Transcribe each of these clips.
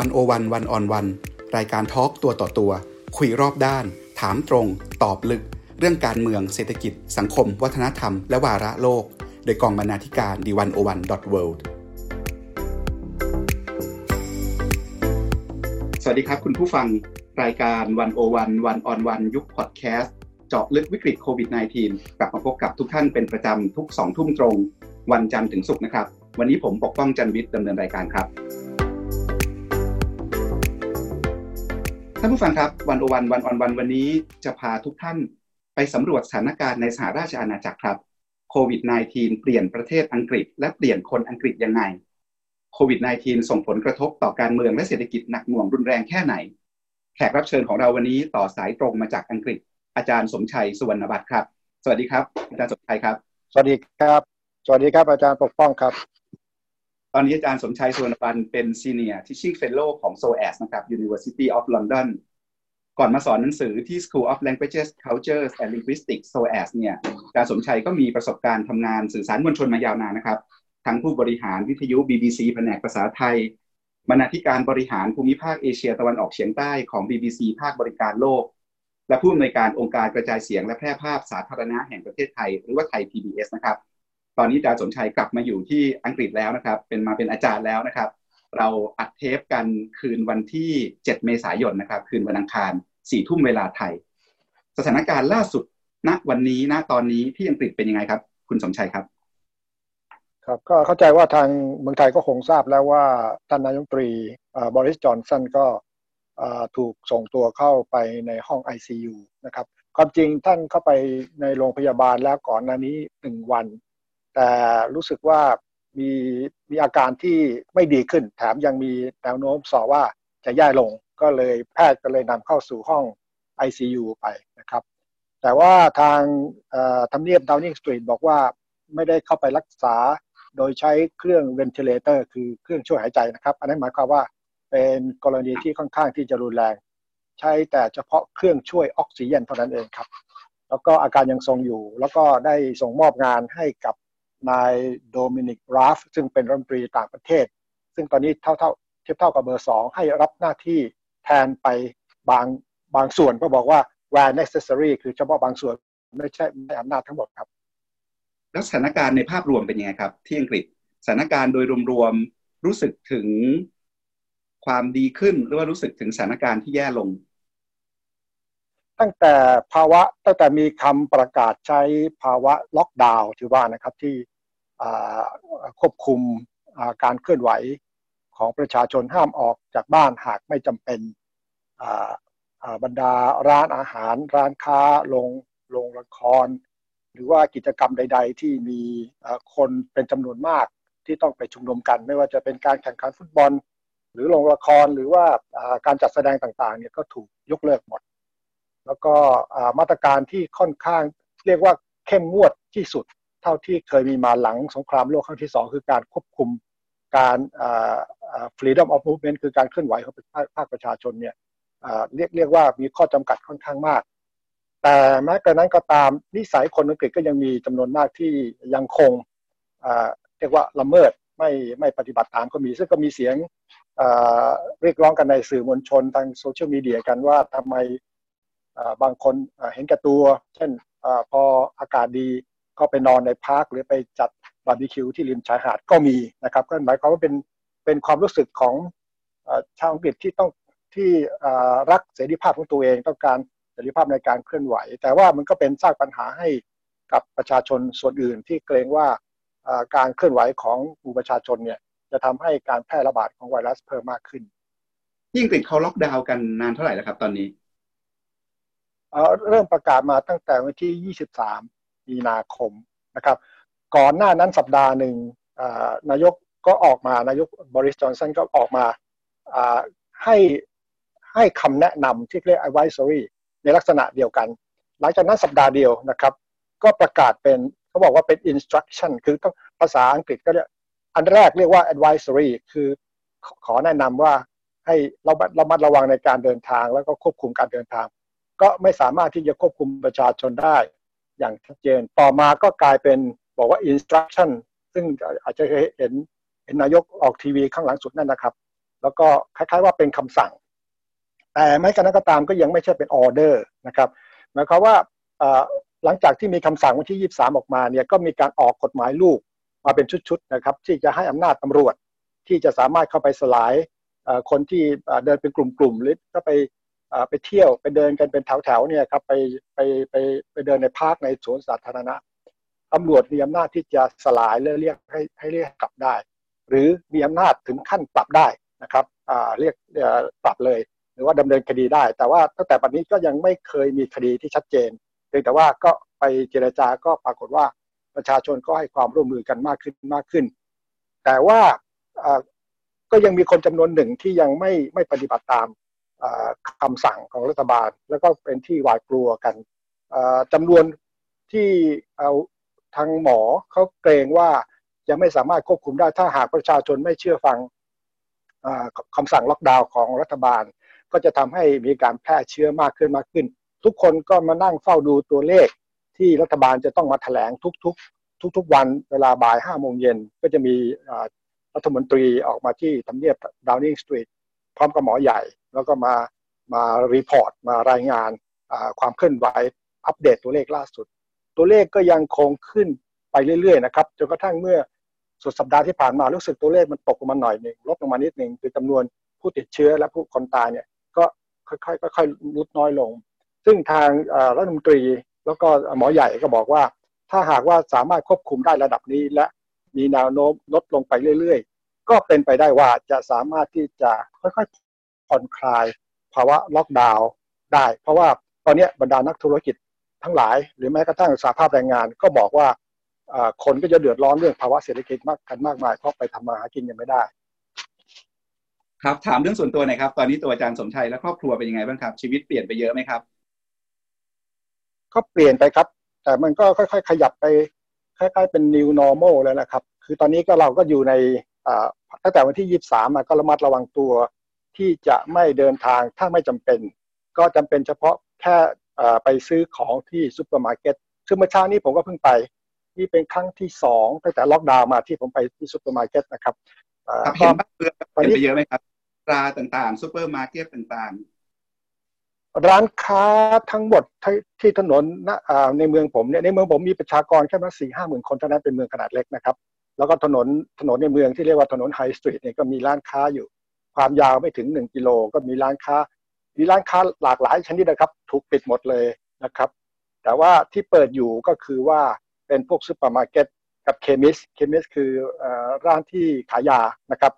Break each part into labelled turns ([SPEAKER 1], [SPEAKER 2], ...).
[SPEAKER 1] วันโอวันวันออนวันรายการทอล์กตัวต่อตัว คุยรอบด้าน ถามตรง ตอบลึก เรื่องการเมืองเศรษฐกิจ สังคม วัฒนธรรม และวาระโลก โดยกองบรรณาธิการดีวันโอวันดอทเวิสวัสดีครับคุณผู้ฟังรายการวันโอวันวันออนวันยุคพอดแคสต์เจาะลึกวิกฤตโควิด -19 กลับมาพบกับทุกท่านเป็นประจำทุก2ทุ่มตรง วันจันทร์ถึงศุกร์นะครับ วันนี้ผมปกป้องจันวิทย์ดำเนินรายการครับานผู้ฟังครับวันโอวันวันออนวันวันนี้จะพาทุกท่านไปสำรวจสถานการณ์ในสหราชอาณาจักรครับโควิด -19 เปลี่ยนประเทศอังกฤษ และเปลี่ยนคนอังกฤษยังไงโควิด -19 ส่งผลกระทบต่อการเมืองและเศรษฐกิจหนักหน่วงรุนแรงแค่ไหน แขกรับเชิญของเราวันนี้ต่อสายตรงมาจากอังกฤษ อาจารย์สมชัยสุวรรณบัตรครับ สวัสดีครับ อาจารย์สมชัยครับ
[SPEAKER 2] สวัสดีครับ สวัสดีครับอาจารย์ปกป้องครับ
[SPEAKER 1] อนนี้อาจารย์สมชัยสุวรรณพันเป็น Senior Teaching Fellow ของ SOAS นะครับ University of London ก่อนมาสอนหนังสือที่ School of Languages Cultures and Linguistics SOAS เนี่ยอาจารย์สมชัยก็มีประสบการณ์ทำงานสื่อสารมวลชนมายาวนานนะครับ ทั้งผู้บริหารวิทยุ BBC แผนกภาษาไทยบรรณาธิการบริหารภูมิภาคเอเชียตะวันออกเฉียงใต้ของ BBC ภาคบริการโลก และผู้อำนวยการองค์การกระจายเสียงและแพร่ภาพสาธารณะแห่งประเทศไทย หรือว่าไทย PBS นะครับ ตอนนี้อาสมชัยกลับมาอยู่ที่อังกฤษแล้วนะครับ เป็นมาเป็นอาจารย์แล้วนะครับ เราอัดเทปกันคืนวันที่ 7 เมษายนนะครับ คืนวันอังคารสี่ทุ่มเวลาไทย สถานการณ์ล่าสุดณวันนี้ณตอนนี้ที่อังกฤษเป็นยังไงครับ คุณสมชัยครับ
[SPEAKER 2] ครับก็เข้าใจว่าทางเมืองไทยก็คงทราบแล้วว่าท่านนายกตรีบริสจอนสันก็ถูกส่งตัวเข้าไปในห้อง ICU นะครับความจริงท่านเข้าไปในโรงพยาบาลแล้วก่อนหน้านี้หนึ่งวัน แต่รู้สึกว่ามีมีอาการที่ไม่ดีขึ้น แถมยังมีแนวโน้มสอว่าจะแย่ลงก็เลยแพทย์ก็เลยนำเข้าสู่ห้อง ICU ไปนะครับ แต่ว่าทางทำเนียบดาวนิงสตรีทบอกว่าไม่ได้เข้าไปรักษาโดยใช้เครื่อง ventilator คือเครื่องช่วยหายใจนะครับ อันนั้นหมายความว่าเป็นกรณีที่ค่อนข้างที่จะรุนแรง ใช้แต่เฉพาะเครื่องช่วยออกซิเจนเท่านั้นเองครับ แล้วก็อาการยังทรงอยู่ แล้วก็ได้ส่งมอบงานให้กับ นายโดมินิกราบ ซึ่งเป็นรัฐมนตรีต่างประเทศ ซึ่งตอนนี้เท่าเท่าเทียบเท่ากับเบอร์สองให้รับหน้าที่แทนไปบางบางส่วนก็บอกว่า where necessary คือเฉพาะบางส่วนไม่ใช่ไม่อำนาจทั้งหมดครับ
[SPEAKER 1] แล้วสถานการณ์ในภาพรวมเป็นยังไงครับ ที่อังกฤษสถานการณ์โดยรวมๆรู้สึกถึงความดีขึ้นหรือว่ารู้สึกถึงสถานการณ์ที่แย่ลง
[SPEAKER 2] ตั้งแต่ภาวะตั้งแต่มีคำประกาศใช้ภาวะล็อกดาวน์ที่ว่านะครับที่ ควบคุมการเคลื่อนไหวของประชาชนห้ามออกจากบ้านหากไม่จำเป็นบรรดาร้านอาหาร ร้านค้าโรงโรงละคร หรือว่ากิจกรรมใด ๆ ที่มีคนเป็นจำนวนมากที่ต้องไปชุมนุมกัน ไม่ว่าจะเป็นการแข่งขันฟุตบอล หรือโรงละครหรือว่าการจัดแสดงต่างๆเนี่ยก็ถูกยกเลิกหมด แล้วก็มาตรการที่ค่อนข้างเรียกว่าเข้มงวดที่สุด ท่าที่เคยมีมาหลังสงครามโลกครั้งที่สองคือการควบคุมการ freedom of movement คือการเคลื่อนไหวของภาคประชาชนเนี่ยเรียกเรียกว่ามีข้อจำกัดค่อนข้างมาก แต่แม้กระนั้นก็ตามนิสัยคนอังกฤษก็ยังมีจำนวนมากที่ยังคงเรียกว่าละเมิดไม่ไม่ปฏิบัติตามก็มี ซึ่งก็มีเสียงเรียกร้องกันในสื่อมวลชนทางโซเชียลมีเดียกันว่าทำไมบางคนเห็นแก่ตัว เช่นพออากาศดี ก็ไปนอนใน park หรือไปจัดบาร์บีคิวที่ริมชายหาดก็มีนะครับ ก็หมายความว่าเป็นเป็นความรู้สึกของชาวอังกฤษที่ต้องที่รักเสรีภาพของตัวเองต้องการเสรีภาพในการเคลื่อนไหว แต่ว่ามันก็เป็นสร้างปัญหาให้กับประชาชนส่วนอื่นที่เกรงว่าการเคลื่อนไหวของผู้ประชาชนเนี่ยจะทำให้การแพร่ระบาดของไวรัสเพิ่มมากขึ้น
[SPEAKER 1] ยิ่งติดเขาล็อกดาวน์กันนานเท่าไหร่แล้วครับตอนนี้
[SPEAKER 2] เริ่มประกาศมาตั้งแต่วันที่ 23 มีนาคมนะครับ ก่อนหน้านั้นสัปดาห์หนึ่งนายกก็ออกมานายกบริสจอนสันก็ออกมาให้ให้คำแนะนำที่เรียก advisory ในลักษณะเดียวกัน หลังจากนั้นสัปดาห์เดียวนะครับ ก็ประกาศเป็นเขาบอกว่าเป็น instruction คือต้องภาษาอังกฤษก็เรียกอันแรกเรียกว่า advisory คือขอแนะนำว่าให้เรารามัดระวังในการเดินทางแล้วก็ควบคุมการเดินทาง ก็ไม่สามารถที่จะควบคุมประชาชนได้ อย่างชัดเจน ต่อมาก็กลายเป็นบอกว่า instruction ซึ่งอาจจะเคยเห็นเห็นนายกออกทีวีข้างหลังสุดนั่นนะครับ แล้วก็คล้ายๆว่าเป็นคำสั่ง แต่ไม่กันนั้นก็ตามก็ยังไม่ใช่เป็นออเดอร์นะครับหมายความว่าหลังจากที่มีคำสั่งวันที่ 23 ออกมาเนี่ยก็มีการออกกฎหมายลูกมาเป็นชุดๆนะครับ ที่จะให้อำนาจตำรวจ ที่จะสามารถเข้าไปสลายคนที่เดินเป็นกลุ่มๆหรือก็ไป ไปเที่ยวไปเดินกันเป็นแถวๆเนี่ยครับไปไปไปไปเดินในพาร์คในสวนสาธารณะตำรวจมีอำนาจที่จะสลายเรียกให้ให้เรียกกลับได้ หรือมีอำนาจถึงขั้นปรับได้นะครับเรียกปรับเลย หรือว่าดำเนินคดีได้ แต่ว่าตั้งแต่ปัจจุบันนี้ก็ยังไม่เคยมีคดีที่ชัดเจนเพียงแต่ว่าก็ไปเจรจาก็ปรากฏว่าประชาชนก็ให้ความร่วมมือกันมากขึ้นมากขึ้น แต่ว่าก็ยังมีคนจำนวนหนึ่งที่ยังไม่ไม่ปฏิบัติตาม คำสั่งของรัฐบาล แล้วก็เป็นที่หวาดกลัวกันจำนวนที่เอาทางหมอเขาเกรงว่าจะไม่สามารถควบคุมได้ถ้าหากประชาชนไม่เชื่อฟังคำสั่งล็อกดาวน์ของรัฐบาล ก็จะทำให้มีการแพร่เชื้อมากขึ้นมากขึ้น ทุกคนก็มานั่งเฝ้าดูตัวเลขที่รัฐบาลจะต้องมาแถลงทุกๆ ทุก ๆ วันเวลาบ่ายห้าโมงเย็นก็จะมีรัฐมนตรีออกมาที่ทำเนียบดาวนิงสตรีทพร้อมกับหมอใหญ่ แล้วก็มามา report มารายงานความเคลื่อนไหวอัปเดตตัวเลขล่าสุด ตัวเลขก็ยังคงขึ้นไปเรื่อยๆนะครับจนกระทั่งเมื่อสุดสัปดาห์ที่ผ่านมารู้สึกตัวเลขมันตกลงมาหน่อยหนึ่งลดลงมานิดหนึ่งคือจำนวนผู้ติดเชื้อและผู้คนตายเนี่ยก็ค่อยๆค่อยๆลดน้อยลง ซึ่งทางรัฐมนตรีแล้วก็หมอใหญ่ก็บอกว่า ถ้าหากว่าสามารถควบคุมได้ระดับนี้ และมีแนวโน้มลดลงไปเรื่อย ๆ ก็เป็นไปได้ว่าจะสามารถที่จะค่อยๆ ผ่อนคลาย ภาวะล็อกดาวน์ได้ เพราะว่าตอนนี้บรรดานักธุรกิจทั้งหลาย หรือแม้กระทั่งสาภาพแรงงานก็บอกว่าคนก็จะเดือดร้อนเรื่องภาวะเศรษฐกิจมากกันมากมายเพราะไปทำมาหากินยังไม่ได้
[SPEAKER 1] ครับถามเรื่องส่วนตัวหน่อยครับ ตอนนี้ตัวอาจารย์สมชัยและครอบครัวเป็นยังไงบ้างครับ ชีวิตเปลี่ยนไปเยอะไหมครับ
[SPEAKER 2] ก็เปลี่ยนไปครับ แต่มันก็ค่อย ๆ ขยับไปคล้ายๆเป็น new normal แล้วนะครับ คือตอนนี้ก็เราก็อยู่ในตั้งแต่วันที่ 23มาก็ระมัดระวังตัว ที่จะไม่เดินทางถ้าไม่จำเป็น ก็จำเป็นเฉพาะแค่ไปซื้อของที่ซูเปอร์มาร์เก็ตซึ่งเมื่อเช้านี้ผมก็เพิ่งไป นี่เป็นครั้งที่สองตั้งแต่ล็อกดาวน์มาที่ผมไปที่ซูเปอร์มาร์เก็ตนะครับ
[SPEAKER 1] เห็นบ้านเรือนเปลี่ยนไปเยอะไหมครับร้านต่างๆซูเปอร์มาร์เก็ตต่าง
[SPEAKER 2] ร้านค้าทั้งหมดที่ถนนในเมืองผมเนี่ยในเมืองผมมีประชากรแค่มาสี่ห้าหมื่นคนเท่านั้นเป็นเมืองขนาดเล็กนะครับ แล้วก็ถนนถนนในเมืองที่เรียกว่าถนนไฮสตรีทเนี่ยก็มีร้านค้าอยู่ ความยาวไม่ถึงหนึ่งกิโลก็มีร้านค้า มีร้านค้าหลากหลายชนิดนะครับ ถูกปิดหมดเลยนะครับ แต่ว่าที่เปิดอยู่ก็คือว่าเป็นพวกซูเปอร์มาร์เก็ตกับ chemist chemist คือร้านที่ขายยานะครับ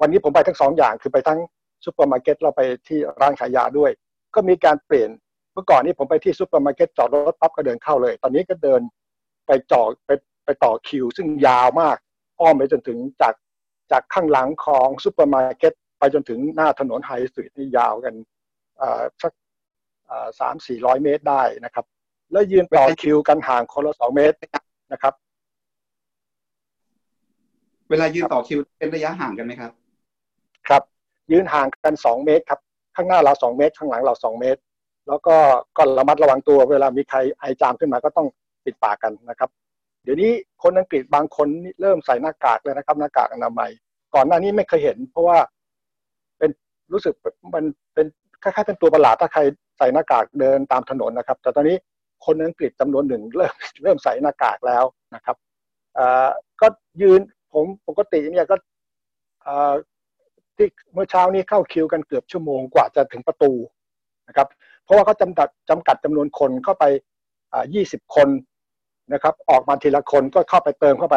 [SPEAKER 2] วันนี้ผมไปทั้งสองอย่างคือไปทั้งซูเปอร์มาร์เก็ตเราไปที่ร้านขายยาด้วย ก็มีการเปลี่ยนเมื่อก่อนนี้ผมไปที่ซูเปอร์มาร์เก็ตจอดรถปั๊บก็เดินเข้าเลย ตอนนี้ก็เดินไปจอดไปไปต่อคิว ซึ่งยาวมาก อ้อมไปจนถึงจาก จากข้างหลังของซูเปอร์มาร์เก็ตไปจนถึงหน้าถนนไฮสตรีทนี่ยาวกันสักสามสี่ร้อยเมตรได้นะครับ แล้วยืนต่อคิวกันห่างคนละสองเมตรนะครับ
[SPEAKER 1] เวลายืนต่อคิวเป็นระยะห่างกันไหมครับ
[SPEAKER 2] ครับ ยืนห่างกันสองเมตรครับ ข้างหน้าเราสองเมตร ข้างหลังเราสองเมตร แล้วก็ก็ระมัดระวังตัว เวลามีใครไอจามขึ้นมาก็ต้องปิดปากกันนะครับ เดี๋ยวนี้คนอังกฤษบางคนเริ่มใส่หน้ากากเลยนะครับ หน้ากากอนามัย ก่อนหน้านี้ไม่เคยเห็น เพราะว่าเป็นรู้สึกมันเป็นคล้ายๆเป็นตัวประหลาดถ้าใครใส่หน้ากากเดินตามถนนนะครับ แต่ตอนนี้คนอังกฤษจำนวนหนึ่งเริ่มเริ่มใส่หน้ากากแล้วนะครับก็ยืนผมปกติเนี่ยก็ที่เมื่อเช้านี้เข้าคิวกันเกือบชั่วโมงกว่าจะถึงประตูนะครับ เพราะว่าเขาจำกัดจำกัดจำนวนคนเข้าไปอ่า20 คน นะครับออกมาทีละคนก็เข้าไปเติมเข้าไป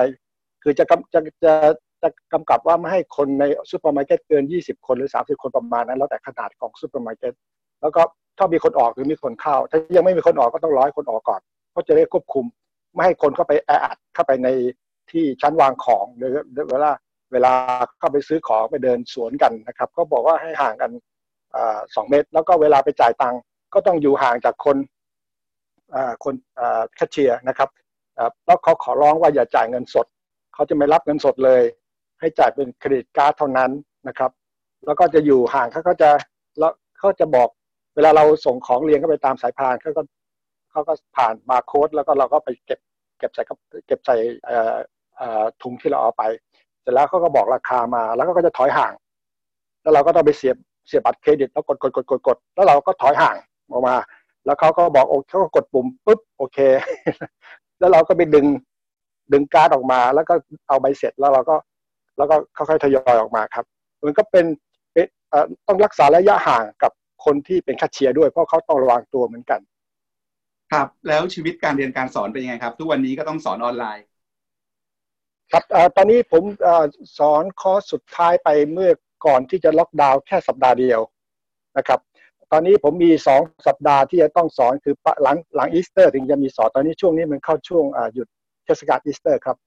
[SPEAKER 2] คือจะจะจะจะกำกับว่าไม่ให้คนในซูเปอร์มาร์เก็ตเกิน 20 คนหรือ 30 คนประมาณนั้น แล้วแต่ขนาดของซูเปอร์มาร์เก็ตแล้วก็ถ้ามีคนออกหรือมีคนเข้า ถ้ายังไม่มีคนออกก็ต้องร้อยคนออกก่อนเพราะจะได้ควบคุม ไม่ให้คนเข้าไปแออัดเข้าไปในที่ชั้นวางของหรือเวลาเวลาเข้าไปซื้อของไปเดินสวนกันนะครับ ก็บอกว่าให้ห่างกันสองเมตร แล้วก็เวลาไปจ่ายตังค์ก็ต้องอยู่ห่างจากคนคนแคชเชียร์นะครับ แล้วเขาขอร้องว่าอย่าจ่ายเงินสด เขาจะไม่รับเงินสดเลย ให้จ่ายเป็นเครดิตการ์ดเท่านั้นนะครับ แล้วก็จะอยู่ห่างเขาก็จะแล้วเขาจะบอกเวลาเราส่งของเรียงเข้าไปตามสายพานเขาก็เขาก็ผ่านบาร์โค้ดแล้วก็เราก็ไปเก็บเก็บใส่เก็บใส่ถุงที่เราเอาไปเสร็จแล้วเขาก็บอกราคามา แล้วก็จะถอยห่าง แล้วเราก็ต้องไปเสียบเสียบบัตรเครดิตแล้วกดกดกดกดกดแล้วเราก็ถอยห่างออกมา แล้วเขาก็บอกโอเคเขาก็กดปุ่มปุ๊บโอเค แล้วเราก็ไปดึงดึงการ์ดออกมา แล้วก็เอาใบเสร็จแล้วเราก็ แล้วก็ค่อยๆทยอยออกมาครับ มันก็เป็นต้องรักษาระยะห่างกับคนที่เป็นแคชเชียร์ด้วยเพราะเขาต้องระวังตัวเหมือนกัน
[SPEAKER 1] ครับแล้วชีวิตการเรียนการสอนเป็นยังไงครับ ทุกวันนี้ก็ต้องสอนออนไลน์
[SPEAKER 2] ครับตอนนี้ผมสอนคอร์สสุดท้ายไปเมื่อก่อนที่จะล็อกดาวน์แค่สัปดาห์เดียวนะครับ ตอนนี้ผมมีสองสัปดาห์ที่จะต้องสอนคือหลังหลังอีสเตอร์ ถึงจะมีสอนตอนนี้ช่วงนี้มันเข้าช่วงหยุดเทศกาลอีสเตอร์ครับ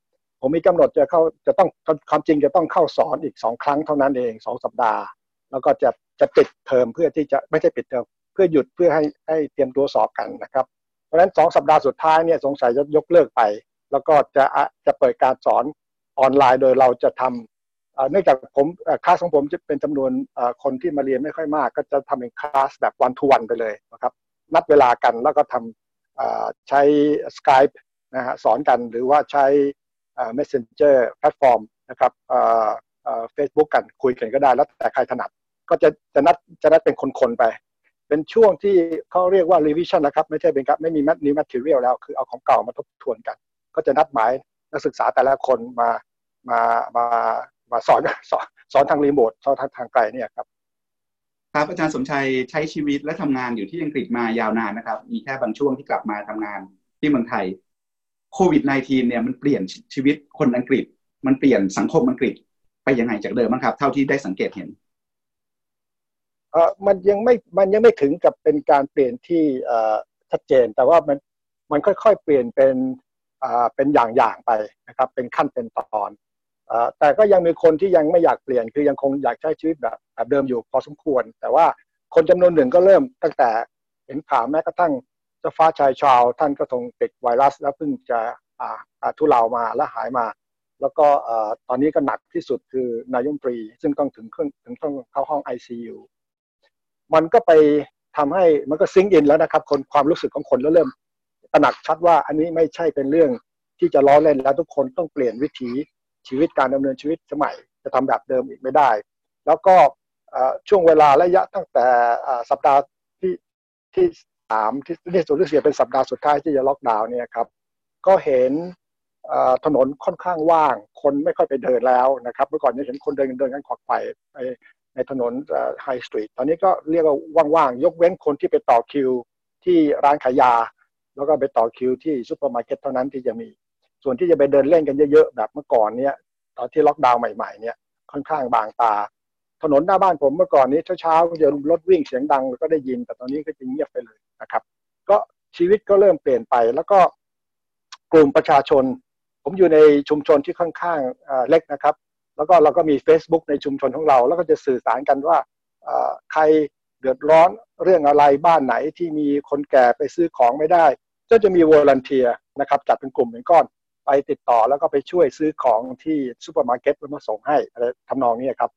[SPEAKER 2] ผมมีกำหนดจะเข้าจะต้องความจริงจะต้องเข้าสอนอีกสองครั้งเท่านั้นเองสองสัปดาห์ แล้วก็จะจะปิดเทอมเพื่อที่จะไม่ใช่ปิดเทอมเพื่อหยุดเพื่อให้ให้เตรียมตัวสอบกันนะครับ เพราะฉะนั้นสองสัปดาห์สุดท้ายเนี่ยสงสัยจะยกเลิกไป แล้วก็จะจะเปิดการสอนออนไลน์โดยเราจะทำ เนื่องจากผมคลาสของผมจะเป็นจำนวนคนที่มาเรียนไม่ค่อยมาก ก็จะทำเป็นคลาสแบบ one-to-one ไปเลยนะครับ นัดเวลากันแล้วก็ทำใช้ Skype นะฮะสอนกันหรือว่าใช้ messenger แพลตฟอร์มนะครับเฟซบุ๊กกันคุยกันก็ได้แล้วแต่ใครถนัด ก็จะจะนัดจะนัดเป็นคนๆไป เป็นช่วงที่เขาเรียกว่า revision นะครับ ไม่ใช่เป็นครับไม่มี new material แล้ว คือเอาของเก่ามาทบทวนกัน ก็จะนัดหมายนักศึกษาแต่ละคนมามามา มาสอนสอนสอนทางรีโมทสอนทางทางไกลเนี่ยครับ
[SPEAKER 1] ครับอาจารย์สมชัยใช้ชีวิตและทำงานอยู่ที่อังกฤษมายาวนานนะครับ มีแค่บางช่วงที่กลับมาทำงานที่เมืองไทยโควิด -19 เนี่ยมันเปลี่ยนชีวิตคนอังกฤษ มันเปลี่ยนสังคมอังกฤษไปยังไงจากเดิมบ้างครับ เท่าที่ได้สังเกตเห็น
[SPEAKER 2] เออมันยังไม่มันยังไม่ถึงกับเป็นการเปลี่ยนที่เอ่อชัดเจน แต่ว่ามันมันค่อยๆ เปลี่ยนเป็นอ่าเป็นอย่างๆไปนะครับ เป็นขั้นเป็นตอนอ แต่ก็ยังมีคนที่ยังไม่อยากเปลี่ยน คือยังคงอยากใช้ชีวิตแบบแบบเดิมอยู่พอสมควร แต่ว่าคนจำนวนหนึ่งก็เริ่มตั้งแต่เห็นข่าวแม้กระทั่งเจ้าฟ้าชายชาว ท่านก็ทรงติดไวรัส แล้วเพิ่งจะทุเลามาและหายมา แล้วก็ตอนนี้ก็หนักที่สุดคือนายมปรี ซึ่งต้องถึงขึ้นถึงต้องเข้าห้อง ICU มันก็ไปทำให้มันก็ซิงอินแล้วนะครับ คนความรู้สึกของคนแล้วเริ่มตระหนักชัดว่าอันนี้ไม่ใช่เป็นเรื่องที่จะล้อเล่นแล้วทุกคนต้องเปลี่ยนวิถี ชีวิตการดำเนินชีวิตสมัยจะทำแบบเดิมอีกไม่ได้ แล้วก็ช่วงเวลาระยะตั้งแต่สัปดาห์ที่ที่สามที่ที่สุดที่เสียเป็นสัปดาห์สุดท้ายที่จะล็อกดาวน์เนี่ยครับก็เห็นถนนค่อนข้างว่าง คนไม่ค่อยไปเดินแล้วนะครับ เมื่อก่อนจะเห็นคนเดินเดินกันขวักไขว่ในถนน High Street ตอนนี้ก็เรียกว่าว่างๆ ยกเว้นคนที่ไปต่อคิวที่ร้านขายยา แล้วก็ไปต่อคิวที่ซูเปอร์มาร์เก็ตเท่านั้นที่จะมี ส่วนที่จะไปเดินเล่นกันเยอะๆแบบเมื่อก่อนเนี่ยตอนที่ล็อกดาวน์ใหม่ๆเนี่ยค่อนข้างบางตา ถนนหน้าบ้านผมเมื่อก่อนนี้เช้าๆจะรถวิ่งเสียงดังก็ได้ยิน แต่ตอนนี้ก็จะเงียบไปเลยนะครับ ก็ชีวิตก็เริ่มเปลี่ยนไป แล้วก็กลุ่มประชาชน ผมอยู่ในชุมชนที่ค่อนข้างเล็กนะครับ แล้วก็เราก็มี Facebook ในชุมชนของเรา แล้วก็จะสื่อสารกันว่าใครเดือดร้อนเรื่องอะไรบ้านไหนที่มีคนแก่ไปซื้อของไม่ได้ ก็จะมี volunteer นะครับจัดเป็นกลุ่มเป็นก้อน ไปติดต่อแล้วก็ไปช่วยซื้อของที่ซูเปอร์มาร์เก็ตแล้วมาส่งให้อะไรทำนองนี้ครับ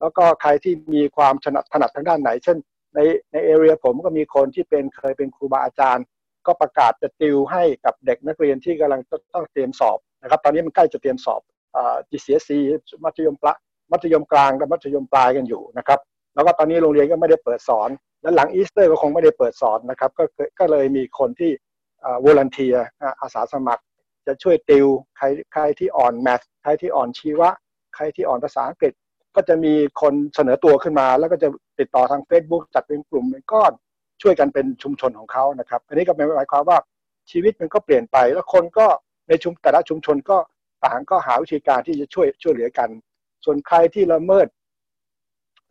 [SPEAKER 2] แล้วก็ใครที่มีความถนัดถนัดทางด้านไหน เช่น ในใน area ผมก็มีคนที่เป็นเคยเป็นครูบาอาจารย์ ก็ประกาศจะติวให้กับเด็กนักเรียนที่กำลังต้องเตรียมสอบนะครับตอนนี้มันใกล้จะเตรียมสอบอ่า GCSE มัธยมปลมัธยมกลางกับมัธยมปลายกันอยู่นะครับแล้วก็ตอนนี้โรงเรียนก็ไม่ได้เปิดสอน และหลังอีสเตอร์ก็คงไม่ได้เปิดสอนนะครับก็ก็เลยมีคนที่ volunteer อาสาสมัคร จะช่วยติวใครใครที่อ่อน math ใครที่อ่อนชีวะ ใครที่อ่อนภาษาอังกฤษ ก็จะมีคนเสนอตัวขึ้นมา แล้วก็จะติดต่อทาง Facebook จัดเป็นกลุ่มเป็นก้อนช่วยกันเป็นชุมชนของเขานะครับ อันนี้ก็หมายความว่าชีวิตมันก็เปลี่ยนไป แล้วคนก็ในชุมแต่ละชุมชนก็ต่างก็หาวิธีการที่จะช่วยช่วยเหลือกัน ส่วนใครที่ละเมิด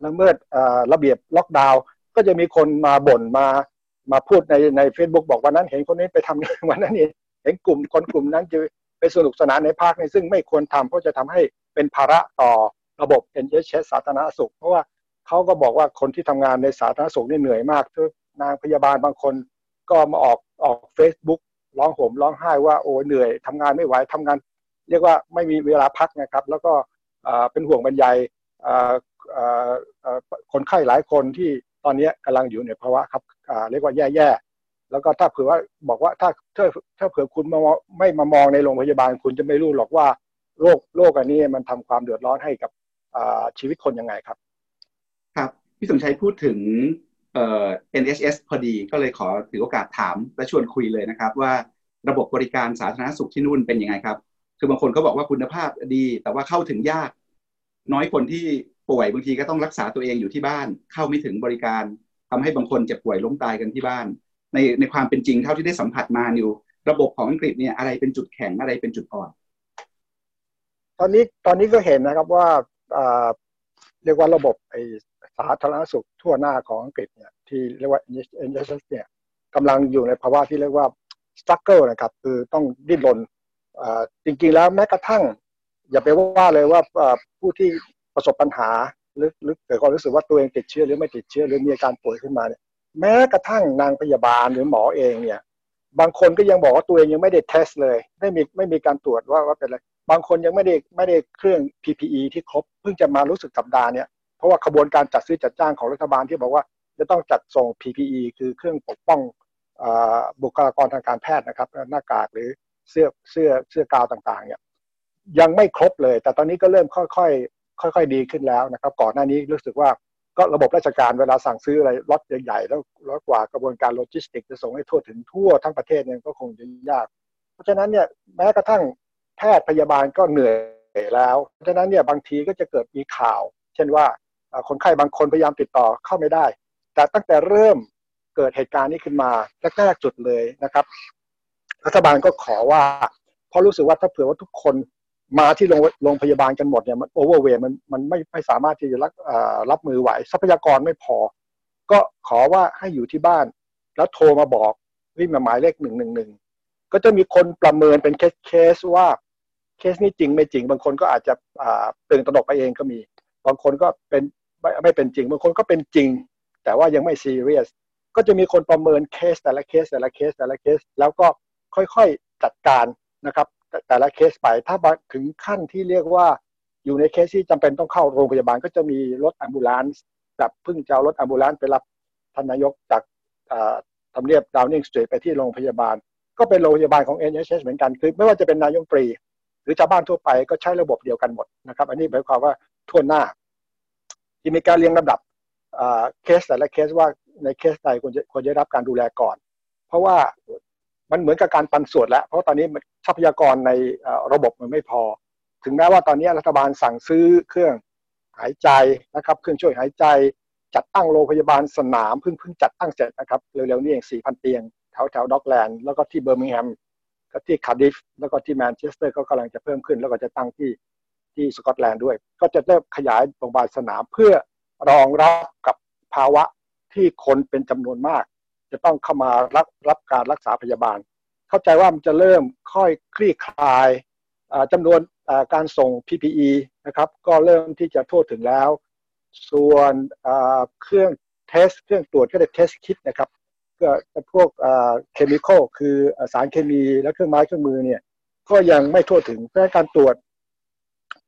[SPEAKER 2] ละเมิดระเบียบล็อกดาวน์ก็จะมีคนมาบ่นมามาพูดในใน Facebook บอกวันนั้นเห็นคนนี้ไปทำวันนั้นเเห็น กลุ่มคนกลุ่มนั้นจะไปสนุกสนานในภาคในซึ่งไม่ควรทำเพราะจะทำให้เป็นภาระต่อระบบ NHS สาธารณสุข เพราะว่าเขาก็บอกว่าคนที่ทำงานในสาธารณสุขนี่เหนื่อยมากทุกนางพยาบาลบางคนก็มาออกออก Facebook ร้องห่มร้องไห้ว่าโอ้เหนื่อยทำงานไม่ไหวทำงาน เรียกว่าไม่มีเวลาพักนะครับ แล้วก็เป็นห่วงบรรยายคนไข้หลายคนที่ตอนนี้กำลังอยู่ในภาวะครับเรียกว่าแย่ๆ แล้วก็ถ้าเผื่อว่าบอกว่าถ้าถ้าถ้าเผื่อคุณมาไม่มามองในโรงพยาบาลคุณจะไม่รู้หรอกว่าโรคโรคอันนี้มันทำความเดือดร้อนให้กับชีวิตคนยังไงครับ ครับ
[SPEAKER 1] พี่สมชัยพูดถึงเอ่อ NHS พอดีก็เลยขอถือโอกาสถามและชวนคุยเลยนะครับ ว่าระบบบริการสาธารณสุขที่นู่นเป็นยังไงครับ คือบางคนก็บอกว่าคุณภาพดี แต่ว่าเข้าถึงยาก น้อยคนที่ป่วยบางทีก็ต้องรักษาตัวเองอยู่ที่บ้าน เข้าไม่ถึงบริการทำให้บางคนเจ็บป่วยล้มตายกันที่บ้าน ในในความเป็นจริงเท่าที่ได้สัมผัสมาอยู่ระบบของอังกฤษเนี่ยอะไรเป็นจุดแข็งอะไรเป็นจุดอ่อน
[SPEAKER 2] ตอนนี้ตอนนี้ก็เห็นนะครับว่าเรียกว่าระบบไอสาธารณสุขทั่วหน้าของอังกฤษเนี่ยที่เรียกว่า NHS เนี่ยกำลังอยู่ในภาวะที่เรียกว่า struggle นะครับคือต้องดิ้นรนจริงๆแล้วแม้กระทั่ง อย่าไปว่าเลยว่าผู้ที่ประสบปัญหาหรือหรือเกิดความรู้สึกว่าตัวเองติดเชื้อหรือไม่ติดเชื้อหรือมีอาการป่วยขึ้นมาเนี่ย แม้กระทั่งนางพยาบาลหรือหมอเองเนี่ย บางคนก็ยังบอกว่าตัวเองยังไม่ได้เทสเลย ไม่มีไม่มีการตรวจว่าว่าเป็นอะไรบางคนยังไม่ได้ไม่ได้เครื่อง PPE ที่ครบเพิ่งจะมารู้สึกสัปดาห์เนี่ยเพราะว่าขบวนการจัดซื้อจัดจ้างของรัฐบาลที่บอกว่าจะต้องจัดส่ง PPE คือเครื่องปกป้องบุคลากรทางการแพทย์นะครับ หน้ากากหรือเสื้อเสื้อเสื้อกาวต่างๆเนี่ยยังไม่ครบเลย แต่ตอนนี้ก็เริ่มค่อยๆค่อย ๆ ดีขึ้นแล้วนะครับ ก่อนหน้านี้รู้สึกว่า ก็ระบบราชการเวลาสั่งซื้ออะไรรถใหญ่ๆแล้วแล้วกว่ากระบวนการโลจิสติกจะส่งให้ทั่วถึงทั่วทั้งประเทศเนี่ยก็คงจะยาก เพราะฉะนั้นเนี่ยแม้กระทั่งแพทย์พยาบาลก็เหนื่อยแล้ว เพราะฉะนั้นเนี่ยบางทีก็จะเกิดมีข่าว เช่นว่าคนไข้บางคนพยายามติดต่อเข้าไม่ได้ แต่ตั้งแต่เริ่มเกิดเหตุการณ์นี้ขึ้นมาแรกๆจุดเลยนะครับ รัฐบาลก็ขอว่าเพราะรู้สึกว่าถ้าเผื่อว่าทุกคน มาที่โรงโรงพยาบาลกันหมดเนี่ยมันโอเวอร์เวมันมันไม่ไม่สามารถที่จะรับรับมือไหวทรัพยากรไม่พอ ก็ขอว่าให้อยู่ที่บ้าน แล้วโทรมาบอกรีบมาหมายเลขหนึ่งหนึ่งหนึ่งก็จะมีคนประเมินเป็นเคสเคสว่าเคสนี้จริงไม่จริง บางคนก็อาจจะตื่นตระหนกไปเองก็มี บางคนก็เป็นไม่ไม่เป็นจริง บางคนก็เป็นจริง แต่ว่ายังไม่ซีเรียสก็จะมีคนประเมินเคสแต่ละเคสแต่ละเคสแต่ละเคส แล้วก็ค่อยๆจัดการนะครับ แต่ละเคสไปถ้าถึงขั้นที่เรียกว่าอยู่ในเคสที่จำเป็นต้องเข้าโรงพยาบาล ก็จะมีรถ ambulance แบบเพิ่งจะรถ ambulance ไปรับท่านนายกจากทำเนียบดาวนิงสตรีทไปที่โรงพยาบาล ก็เป็นโรงพยาบาลของ NHS เหมือนกันคือไม่ว่าจะเป็นนายกปรี หรือชาวบ้านทั่วไปก็ใช้ระบบเดียวกันหมดนะครับ อันนี้หมายความว่าทั่วหน้า ที่มีการเรียงลำดับเคสแต่ละเคสว่าในเคสใดควรจะควรจะรับการดูแลก่อน เพราะว่า มันเหมือนกับการปันส่วนแล้ว เพราะตอนนี้ทรัพยากรในระบบมันไม่พอ ถึงแม้ว่าตอนนี้รัฐบาลสั่งซื้อเครื่องหายใจนะครับ เครื่องช่วยหายใจ จัดตั้งโรงพยาบาลสนามเพิ่งเพิ่งจัดตั้งเสร็จนะครับ เร็วๆนี้เอง 4,000 เตียงแถวแถวด็อกแลนด์แล้วก็ที่เบอร์มิงแฮมก็ที่คาร์ดิฟแล้วก็ที่แมนเชสเตอร์ก็กำลังจะเพิ่มขึ้น แล้วก็จะตั้งที่ที่สกอตแลนด์ด้วย ก็จะเริ่มขยายโรงพยาบาลสนามเพื่อรองรับกับภาวะที่คนเป็นจำนวนมาก จะต้องเข้ามารับรับการรักษาพยาบาล เข้าใจว่ามันจะเริ่มค่อยคลี่คลายจำนวนการส่ง PPE นะครับก็เริ่มที่จะทั่วถึงแล้ว ส่วนเครื่อง test เครื่องตรวจก็เรียก test kit นะครับก็พวก chemical คือสารเคมีและเครื่องไม้เครื่องมือเนี่ยก็ยังไม่ทั่วถึงเพราะการตรวจ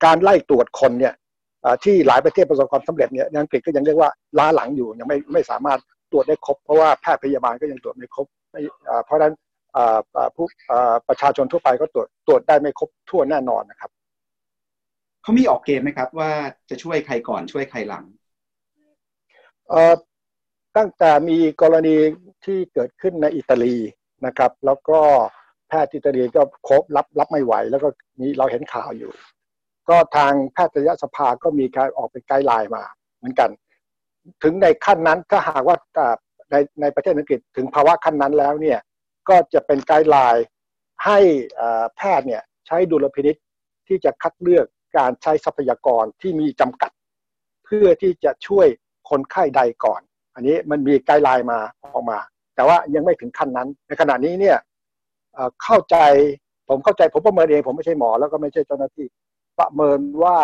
[SPEAKER 2] การไล่ตรวจคนเนี่ยที่หลายประเทศประสบความสำเร็จเนี่ยอังกฤษก็ยังเรียกว่าล้าหลังอยู่ยังไม่ไม่สามารถ ตรวจได้ครบ เพราะว่าแพทย์พยาบาลก็ยังตรวจไม่ครบเพราะฉะนั้นผู้ประชาชนทั่วไปก็ตรวจตรวจได้ไม่ครบทั่วแน่นอนนะครับ
[SPEAKER 1] เขามีออกเกมไหมครับ ว่าจะช่วยใครก่อนช่วยใครหลัง
[SPEAKER 2] เอ่อตั้งแต่มีกรณีที่เกิดขึ้นในอิตาลีนะครับ แล้วก็แพทย์อิตาลีก็ครบรับรับไม่ไหว แล้วก็มีเราเห็นข่าวอยู่ ก็ทางแพทยสภาก็มีการออกเป็นไกด์ไลน์มา เหมือนกัน ถึงในขั้นนั้นถ้าหากว่าในในประเทศอังกฤษถึงภาวะขั้นนั้นแล้วเนี่ยก็จะเป็นไกด์ไลน์ให้แพทย์เนี่ยใช้ดุลพินิษที่จะคัดเลือกการใช้ทรัพยากรที่มีจำกัด เพื่อที่จะช่วยคนไข้ใดก่อน อันนี้มันมีไกด์ไลน์มาออกมา แต่ว่ายังไม่ถึงขั้นนั้น ในขณะนี้เนี่ยเข้าใจผมเข้าใจผมประเมินเองผมไม่ใช่หมอแล้วก็ไม่ใช่เจ้าหน้าที่ประเมินว่า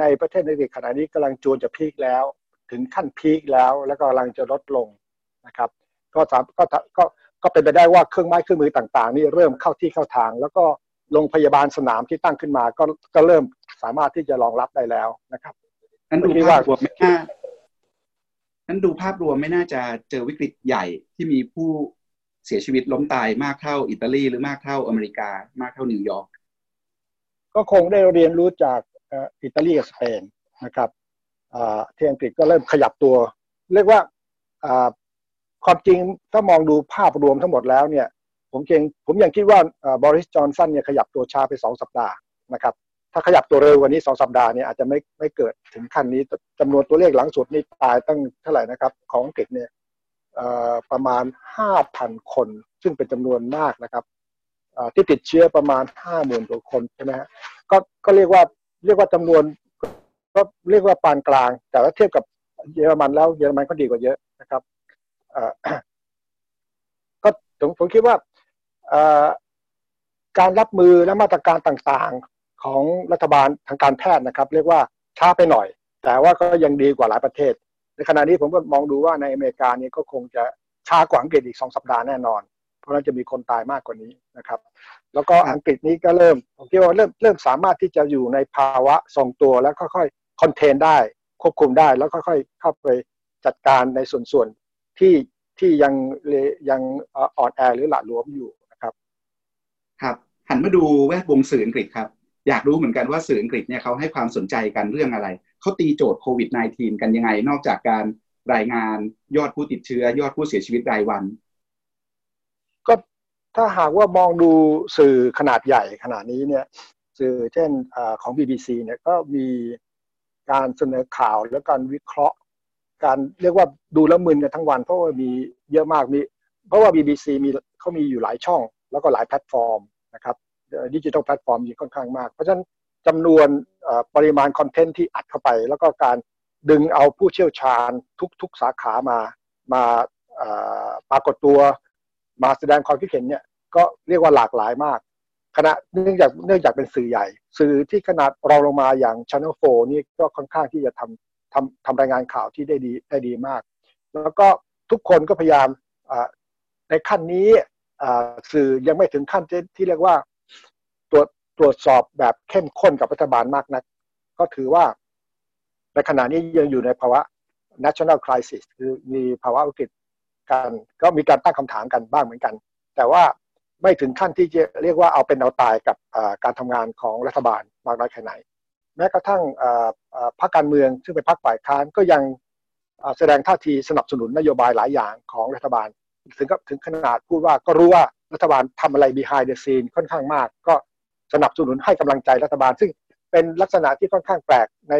[SPEAKER 2] ในประเทศในขณะนี้กำลังจูนจะพีคแล้ว ถึงขั้นพีคแล้ว แล้วก็กำลังจะลดลงนะครับ ก็สามก็ก็ก็เป็นไปได้ว่าเครื่องไม้เครื่องมือต่างๆ นี่เริ่มเข้าที่เข้าทาง แล้วก็โรงพยาบาลสนามที่ตั้งขึ้นมา ก็ก็เริ่มสามารถที่จะรองรับได้แล้วนะครับ
[SPEAKER 1] นั้นดูภาพรวมไม่น่านั้นดูภาพรวมไม่น่าจะเจอวิกฤตใหญ่ที่มีผู้เสียชีวิตล้มตายมากเท่าอิตาลี หรือมากเท่าอเมริกา มากเท่านิวยอร์ก
[SPEAKER 2] ก็คงได้เรียนรู้จากอิตาลีกับสเปนนะครับ ที่อังกฤษก็เริ่มขยับตัว เรียกว่าความจริงถ้ามองดูภาพรวมทั้งหมดแล้วเนี่ย ผมเองผมยังคิดว่าบริสจอนสันเนี่ยขยับตัวช้าไปสองสัปดาห์นะครับ ถ้าขยับตัวเร็วกว่านี้สองสัปดาห์เนี่ยอาจจะไม่ไม่เกิดถึงขั้นนี้จำนวนตัวเลขหลังสุดนี่ตายตั้งเท่าไหร่นะครับ ของอังกฤษเนี่ยประมาณห้าพันคน ซึ่งเป็นจำนวนมากนะครับที่ติดเชื้อประมาณห้าหมื่นกว่าคนใช่ไหมฮะก็ก็เรียกว่าเรียกว่าจำนวน ก็เรียกว่าปานกลาง แต่ว่าเทียบกับเยอรมันแล้วเยอรมันก็ดีกว่าเยอะนะครับก็ผมผมคิดว่าการรับมือและมาตรการต่างๆของรัฐบาลทางการแพทย์นะครับ เรียกว่าช้าไปหน่อย แต่ว่าก็ยังดีกว่าหลายประเทศ ในขณะนี้ผมก็มองดูว่าในอเมริกานี่ก็คงจะช้ากว่าอังกฤษอีกสองสัปดาห์แน่นอน เพราะนั้นจะมีคนตายมากกว่านี้นะครับ แล้วก็อังกฤษนี้ก็เริ่มผมคิดว่าเริ่มเริ่มสามารถที่จะอยู่ในภาวะทรงตัวแล้วค่อย คอนเทนได้ควบคุมได้แล้วค่อยๆเข้าไปจัดการในส่วนๆที่ที่ยังยังอ่อนแอหรือหละหลวมอยู่นะครับ
[SPEAKER 1] ครับ หันมาดูแวดวงสื่ออังกฤษครับ อยากรู้เหมือนกันว่าสื่ออังกฤษเนี่ยเขาให้ความสนใจกันเรื่องอะไร เขาตีโจทย์โควิด -19 กันยังไง นอกจากการรายงานยอดผู้ติดเชื้อยอดผู้เสียชีวิตรายวัน
[SPEAKER 2] ก็ถ้าหากว่ามองดูสื่อขนาดใหญ่ขนาดนี้เนี่ย สื่อเช่นอของ BBC เนี่ยก็มี การเสนอข่าวและการวิเคราะห์ การเรียกว่าดูแล้วมึนกันทั้งวัน เพราะว่ามีเยอะมากมีเพราะว่า BBC มีเขามีอยู่หลายช่อง แล้วก็หลายแพลตฟอร์มนะครับดิจิทัลแพลตฟอร์มมีค่อนข้างมาก เพราะฉะนั้นจำนวนปริมาณคอนเทนต์ที่อัดเข้าไป แล้วก็การดึงเอาผู้เชี่ยวชาญทุก ๆ สาขามามาปรากฏตัว มาแสดงความคิดเห็นเนี่ยก็เรียกว่าหลากหลายมาก ขณะเนื่องจากเนื่องจากเป็นสื่อใหญ่ สื่อที่ขนาดเรองลงมาอย่าง Channel 4นี่ก็ค่อนข้างที่จะทำทำทำรายงานข่าวที่ได้ดีได้ดีมาก แล้วก็ทุกคนก็พยายามในขั้นนี้สื่อยังไม่ถึงขั้นที่เรียกว่าตรวจตรวจสอบแบบเข้มข้นกับรัฐบาลมากนัก ก็ถือว่าในขณะนี้ยังอยู่ในภาวะ national crisis คือมีภาวะวิกฤตการก็มีการตั้งคำถามกันบ้างเหมือนกัน แต่ว่า ไม่ถึงขั้นที่จะเรียกว่าเอาเป็นเอาตายกับการทำงานของรัฐบาลมากน้อยแค่ไหน แม้กระทั่งพรรคการเมืองซึ่งเป็นพรรคฝ่ายค้านก็ยังแสดงท่าทีสนับสนุนนโยบายหลายอย่างของรัฐบาล ถึงกับถึงขนาดพูดว่าก็รู้ว่ารัฐบาลทำอะไร behind the scene ค่อนข้างมาก ก็สนับสนุนให้กำลังใจรัฐบาล ซึ่งเป็นลักษณะที่ค่อนข้างแปลกใน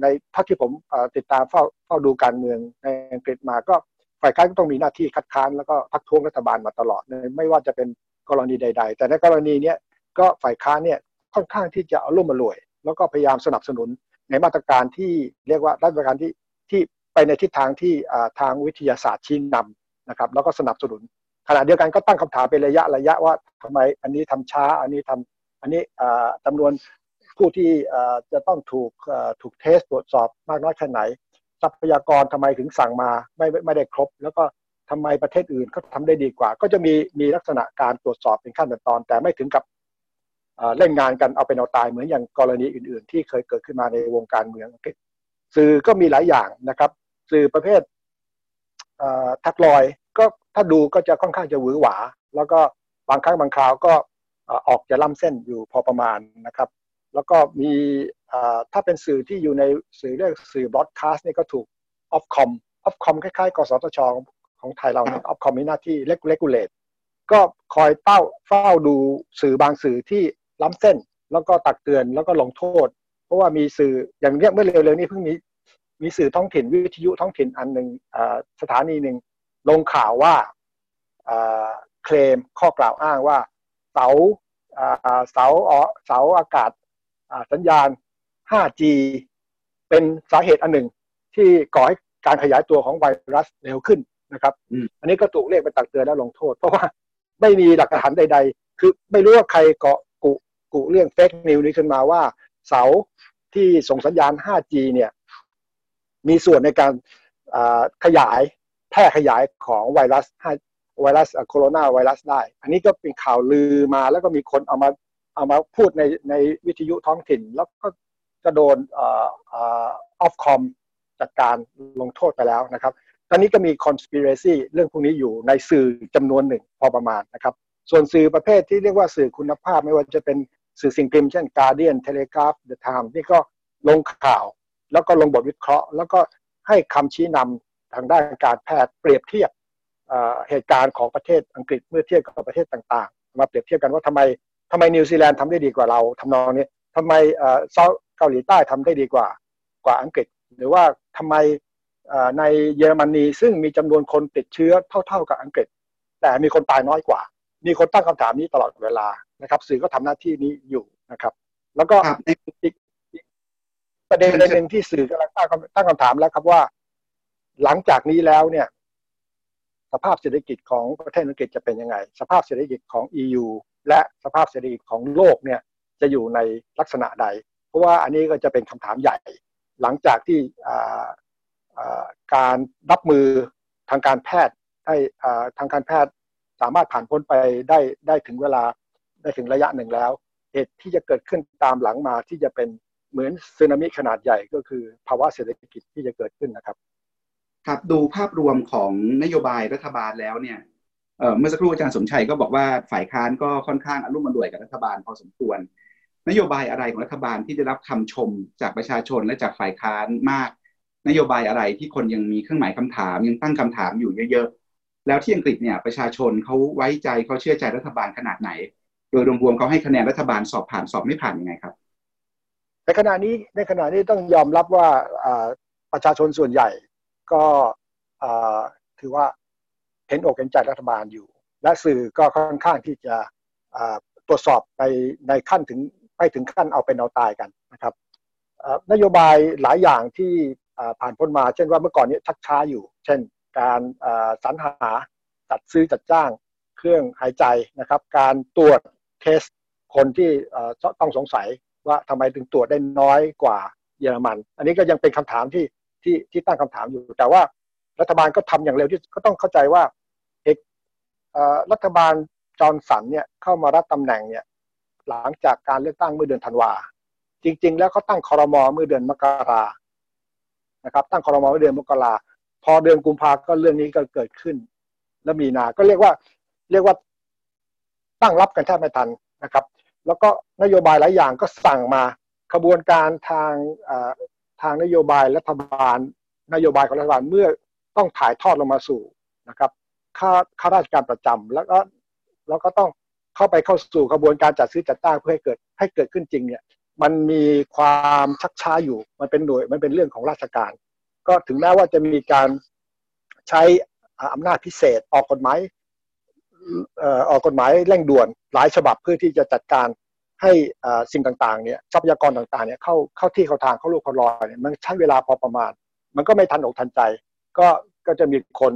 [SPEAKER 2] ในท่าที่ผมติดตามเฝ้าเฝ้าดูการเมืองในอังกฤษมาก็ ฝ่ายค้านก็ต้องมีหน้าที่คัดค้านแล้วก็พักท้วงรัฐบาลมาตลอดไม่ว่าจะเป็นกรณีใด ๆ แต่ในกรณีนี้ก็ฝ่ายค้านเนี่ยค่อนข้างที่จะเอารุ่มมารวย แล้วก็พยายามสนับสนุนในมาตรการที่เรียกว่ามาตรการที่ที่ไปในทิศทางที่ทางวิทยาศาสตร์ชี้นำนะครับ แล้วก็สนับสนุนขณะเดียวกันก็ตั้งคำถามเป็นระยะระยะว่าทำไมอันนี้ทำช้าอันนี้ทำอันนี้จำนวนผู้ที่จะต้องถูกถูกเทสตรวจสอบมากน้อยแค่ไหน ทรัพยากรทำไมถึงสั่งมาไม่ไม่ได้ครบ แล้วก็ทำไมประเทศอื่นเขาทาได้ดีกว่า ก็จะมีมีลักษณะการตรวจสอบเป็นขั้นเป็นตอน แต่ไม่ถึงกับเล่นงานกันเอาเป็นเอาตายเหมือนอย่างกรณีอื่น ๆ ที่เคยเกิดขึ้นมาในวงการเมือง สื่อก็มีหลายอย่างนะครับ สื่อประเภททักลอยก็ถ้าดูก็จะค่อนข้างจะหวือหวา แล้วก็บางครั้งบางคราวก็ออกจะล้ำเส้นอยู่พอประมาณนะครับ แล้วก็มีถ้าเป็นสื่อที่อยู่ในสื่อเรียกสื่อบล็อดคาสต์นี่ก็ถูกออฟคอมออฟคอมคล้ายๆ กสทช ของไทยเราเนี่ยออฟคอมมีหน้าที่เลกูเลตก็คอยเต้าเฝ้าดูสื่อบางสื่อที่ล้ำเส้น แล้วก็ตักเตือนแล้วก็ลงโทษ เพราะว่ามีสื่ออย่างเนี้ยเมื่อเร็วๆนี้เพิ่งมีมีสื่อท้องถิ่นวิทยุท้องถิ่นอันหนึ่งสถานีหนึ่งลงข่าวว่าเคลมข้อกล่าวอ้างว่าเสาเสาเสาอากาศ สัญญาณ 5G เป็นสาเหตุอันหนึ่งที่ก่อให้การขยายตัวของไวรัสเร็วขึ้นนะครับอันนี้ก็ถูกเรียกไปตักเตือนและลงโทษ เพราะว่าไม่มีหลักฐานใด ๆ คือไม่รู้ว่าใครเกาะกุกุเรื่องเฟกนิวนี้ขึ้นมาว่า เสาที่ส่งสัญญาณ 5G เนี่ย มีส่วนในการขยายแพร่ขยายของไวรัสไวรัสโคโรนาไวรัสได้ อันนี้ก็เป็นข่าวลือมาแล้วก็มีคนเอามา เอามาพูดในในวิทยุท้องถิ่น แล้วก็จะโดนออฟคอมจัดการลงโทษไปแล้วนะครับ ตอนนี้ก็มี conspiracy เรื่องพวกนี้อยู่ในสื่อจำนวนหนึ่งพอประมาณนะครับ ส่วนสื่อประเภทที่เรียกว่าสื่อคุณภาพไม่ว่าจะเป็นสื่อสิ่งพิมพ์เช่น Guardian Telegraph The Times นี่ก็ลงข่าว แล้วก็ลงบทวิเคราะห์ แล้วก็ให้คำชี้นำทางด้านการแพทย์เปรียบเทียบเหตุการณ์ของประเทศอังกฤษเมื่อเทียบกับประเทศต่างๆ มาเปรียบเทียบกันว่าทำไม ทำไมนิวซีแลนด์ทำได้ดีกว่าเราทำนองนี้ทำไมเกาหลีใต้ทำได้ดีกว่ากว่าอังกฤษ หรือว่าทำไมในเยอรมนีซึ่งมีจำนวนคนติดเชื้อเท่า ๆกับอังกฤษ แต่มีคนตายน้อยกว่า มีคนตั้งคำถามนี้ตลอดเวลานะครับ สื่อก็ทำหน้าที่นี้อยู่นะครับ แล้วก็อีกประเด็นหนึ่งที่สื่อกำลังตั้งตั้งคำถามแล้วครับว่า หลังจากนี้แล้วเนี่ย สภาพเศรษฐกิจของประเทศอังกฤษจะเป็นยังไง สภาพเศรษฐกิจของ EU และสภาพเศรษฐกิจของโลกเนี่ยจะอยู่ในลักษณะใด เพราะว่าอันนี้ก็จะเป็นคำถามใหญ่ หลังจากที่การรับมือทางการแพทย์ได้ทางการแพทย์สามารถผ่านพ้นไปได้ได้ถึงเวลาได้ถึงระยะหนึ่งแล้ว เหตุที่จะเกิดขึ้นตามหลังมาที่จะเป็นเหมือนสึนามิขนาดใหญ่ก็คือภาวะเศรษฐกิจที่จะเกิดขึ้นนะครับ
[SPEAKER 1] ครับดูภาพรวมของนโยบายรัฐบาลแล้วเนี่ย เมื่อสักครู่อาจารย์สมชัยก็บอกว่าฝ่ายค้านก็ค่อนข้างอารมณ์รวยกับรัฐบาลพอสมควร นโยบายอะไรของรัฐบาลที่ได้รับคำชมจากประชาชนและจากฝ่ายค้านมาก นโยบายอะไรที่คนยังมีเครื่องหมายคำถามยังตั้งคำถามอยู่เยอะๆ แล้วที่อังกฤษเนี่ยประชาชนเขาไว้ใจเขาเชื่อใจรัฐบาลขนาดไหน โดยรวมๆเขาให้คะแนนรัฐบาลสอบผ่านสอบไม่ผ่านยังไงครับ
[SPEAKER 2] ในขณะนี้ในขณะนี้ต้องยอมรับว่าประชาชนส่วนใหญ่ก็ถือว่า เห็นอกเห็นใจรัฐบาลอยู่ และสื่อก็ค่อนข้างที่จะตรวจสอบไปในขั้นถึงไปถึงขั้นเอาเป็นเอาตายกันนะครับนโยบายหลายอย่างที่ผ่านพ้นมา เช่นว่าเมื่อก่อนนี้ชักช้าอยู่ เช่น การสรรหาจัดซื้อจัดจ้างเครื่องหายใจนะครับ การตรวจtest คนที่ต้องสงสัยว่าทำไมถึงตรวจได้น้อยกว่าเยอรมัน อันนี้ก็ยังเป็นคำถามที่ที่ที่ตั้งคำถามอยู่ แต่ว่ารัฐบาลก็ทำอย่างเร็วที่ก็ต้องเข้าใจว่า รัฐบาลจอร์นสันเนี่ยเข้ามารับตำแหน่งเนี่ยหลังจากการเลือกตั้งเมื่อเดือนธันวา จริง ๆ แล้วเขาตั้งคอรมอเมื่อเดือนมกรานะครับตั้งคอรมอเมื่อเดือนมกราพอเดือนกุมภาก็เรื่องนี้ก็เกิดขึ้น แล้วมีนา ก็เรียกว่าเรียกว่าตั้งรับกันแทบไม่ทันนะครับ แล้วก็นโยบายหลายอย่างก็สั่งมาขบวนการทางทางนโยบายรัฐบาล นโยบายของรัฐบาลเมื่อต้องถ่ายทอดลงมาสู่นะครับ ข้าข้าราชการประจำแล้วก็แล้วก็ต้องเข้าไปเข้าสู่กระบวนการจัดซื้อจัดจ้างเพื่อให้เกิดให้เกิดขึ้นจริงเนี่ย มันมีความชักช้าอยู่ มันเป็นหน่วยมันเป็นเรื่องของราชการ ก็ถึงแม้ว่าจะมีการใช้อำนาจพิเศษออกกฎหมายออกกฎหมายเร่งด่วนหลายฉบับเพื่อที่จะจัดการให้สิ่งต่างๆเนี่ยทรัพยากรต่างๆเนี่ยเข้าเข้าที่เข้าทางเข้าลูกเข้ารอยเนี่ยมันใช้เวลาพอประมาณ มันก็ไม่ทันอกทันใจ ก็ก็จะมีคน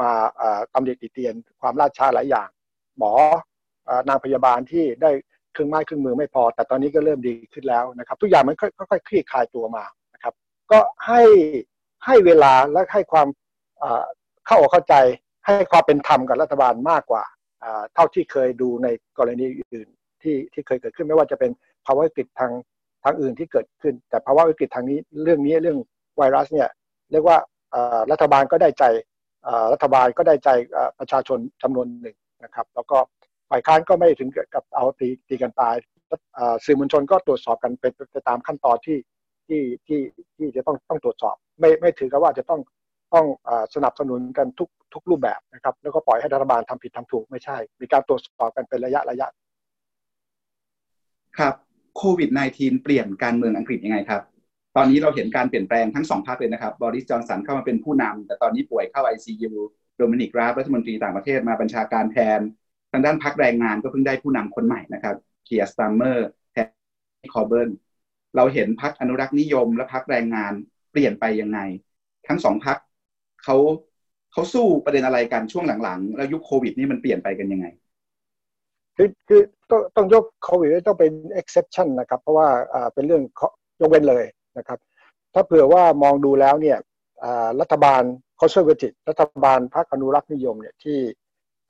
[SPEAKER 2] มาตำหนิติเตียนความล่าช้าหลายอย่าง หมอนางพยาบาลที่ได้เครื่องไม้เครื่องมือไม่พอ แต่ตอนนี้ก็เริ่มดีขึ้นแล้วนะครับ ทุกอย่างมันค่อยๆคลี่คลายตัวมานะครับ ก็ให้ให้เวลาและให้ความเข้าอกเข้าใจให้ความเป็นธรรมกับรัฐบาลมากกว่าเท่าที่เคยดูในกรณีอื่นที่ที่เคยเกิดขึ้นไม่ว่าจะเป็นภาวะวิกฤตทางทางอื่นที่เกิดขึ้น แต่ภาวะวิกฤตทางนี้เรื่องนี้เรื่องไวรัสเนี่ยเรียกว่ารัฐบาลก็ได้ใจ รัฐบาลก็ได้ใจประชาชนจำนวนหนึ่งนะครับ แล้วก็ฝ่ายค้านก็ไม่ถึงกับเอาตีตีกันตายสื่อมวลชนก็ตรวจสอบกันเป็นไปตามขั้นตอนที่ที่ที่ที่จะต้องต้องตรวจสอบ ไม่ไม่ถือกับว่าจะต้องต้องสนับสนุนกันทุกทุกรูปแบบนะครับ แล้วก็ปล่อยให้รัฐบาลทำผิดทำถูกไม่ใช่ มีการตรวจสอบกันเป็นระยะระยะ
[SPEAKER 1] ครับโควิด -19 เปลี่ยนการเมืองอังกฤษยังไงครับ ตอนนี้เราเห็นการเปลี่ยนแปลงทั้งสองพรรคเลยนะครับบริสจอนสันเข้ามาเป็นผู้นำแต่ตอนนี้ป่วยเข้า ICU โดมินิกราบรัฐมนตรีต่างประเทศมาบัญชาการแทน ทางด้านพรรคแรงงานก็เพิ่งได้ผู้นำคนใหม่นะครับเคียร์สตาร์เมอร์แทนคอร์บินเราเห็นพรรคอนุรักษ์นิยมและพรรคแรงงานเปลี่ยนไปยังไง ทั้งสองพรรคเขาเขาสู้ประเด็นอะไรกันช่วงหลังๆ แล้วยุคโควิดนี่มันเปลี่ยนไปกันยังไง
[SPEAKER 2] คือคือต้องต้องยกโควิดต้องเป็น exception นะครับ เพราะว่าอ่าเป็นเรื่องยกเว้นเลย นะครับ ถ้าเผื่อว่ามองดูแล้วเนี่ยรัฐบาลคอนเซอร์เวทีฟรัฐบาลพรรคอนุรักษ์นิยมเนี่ยที่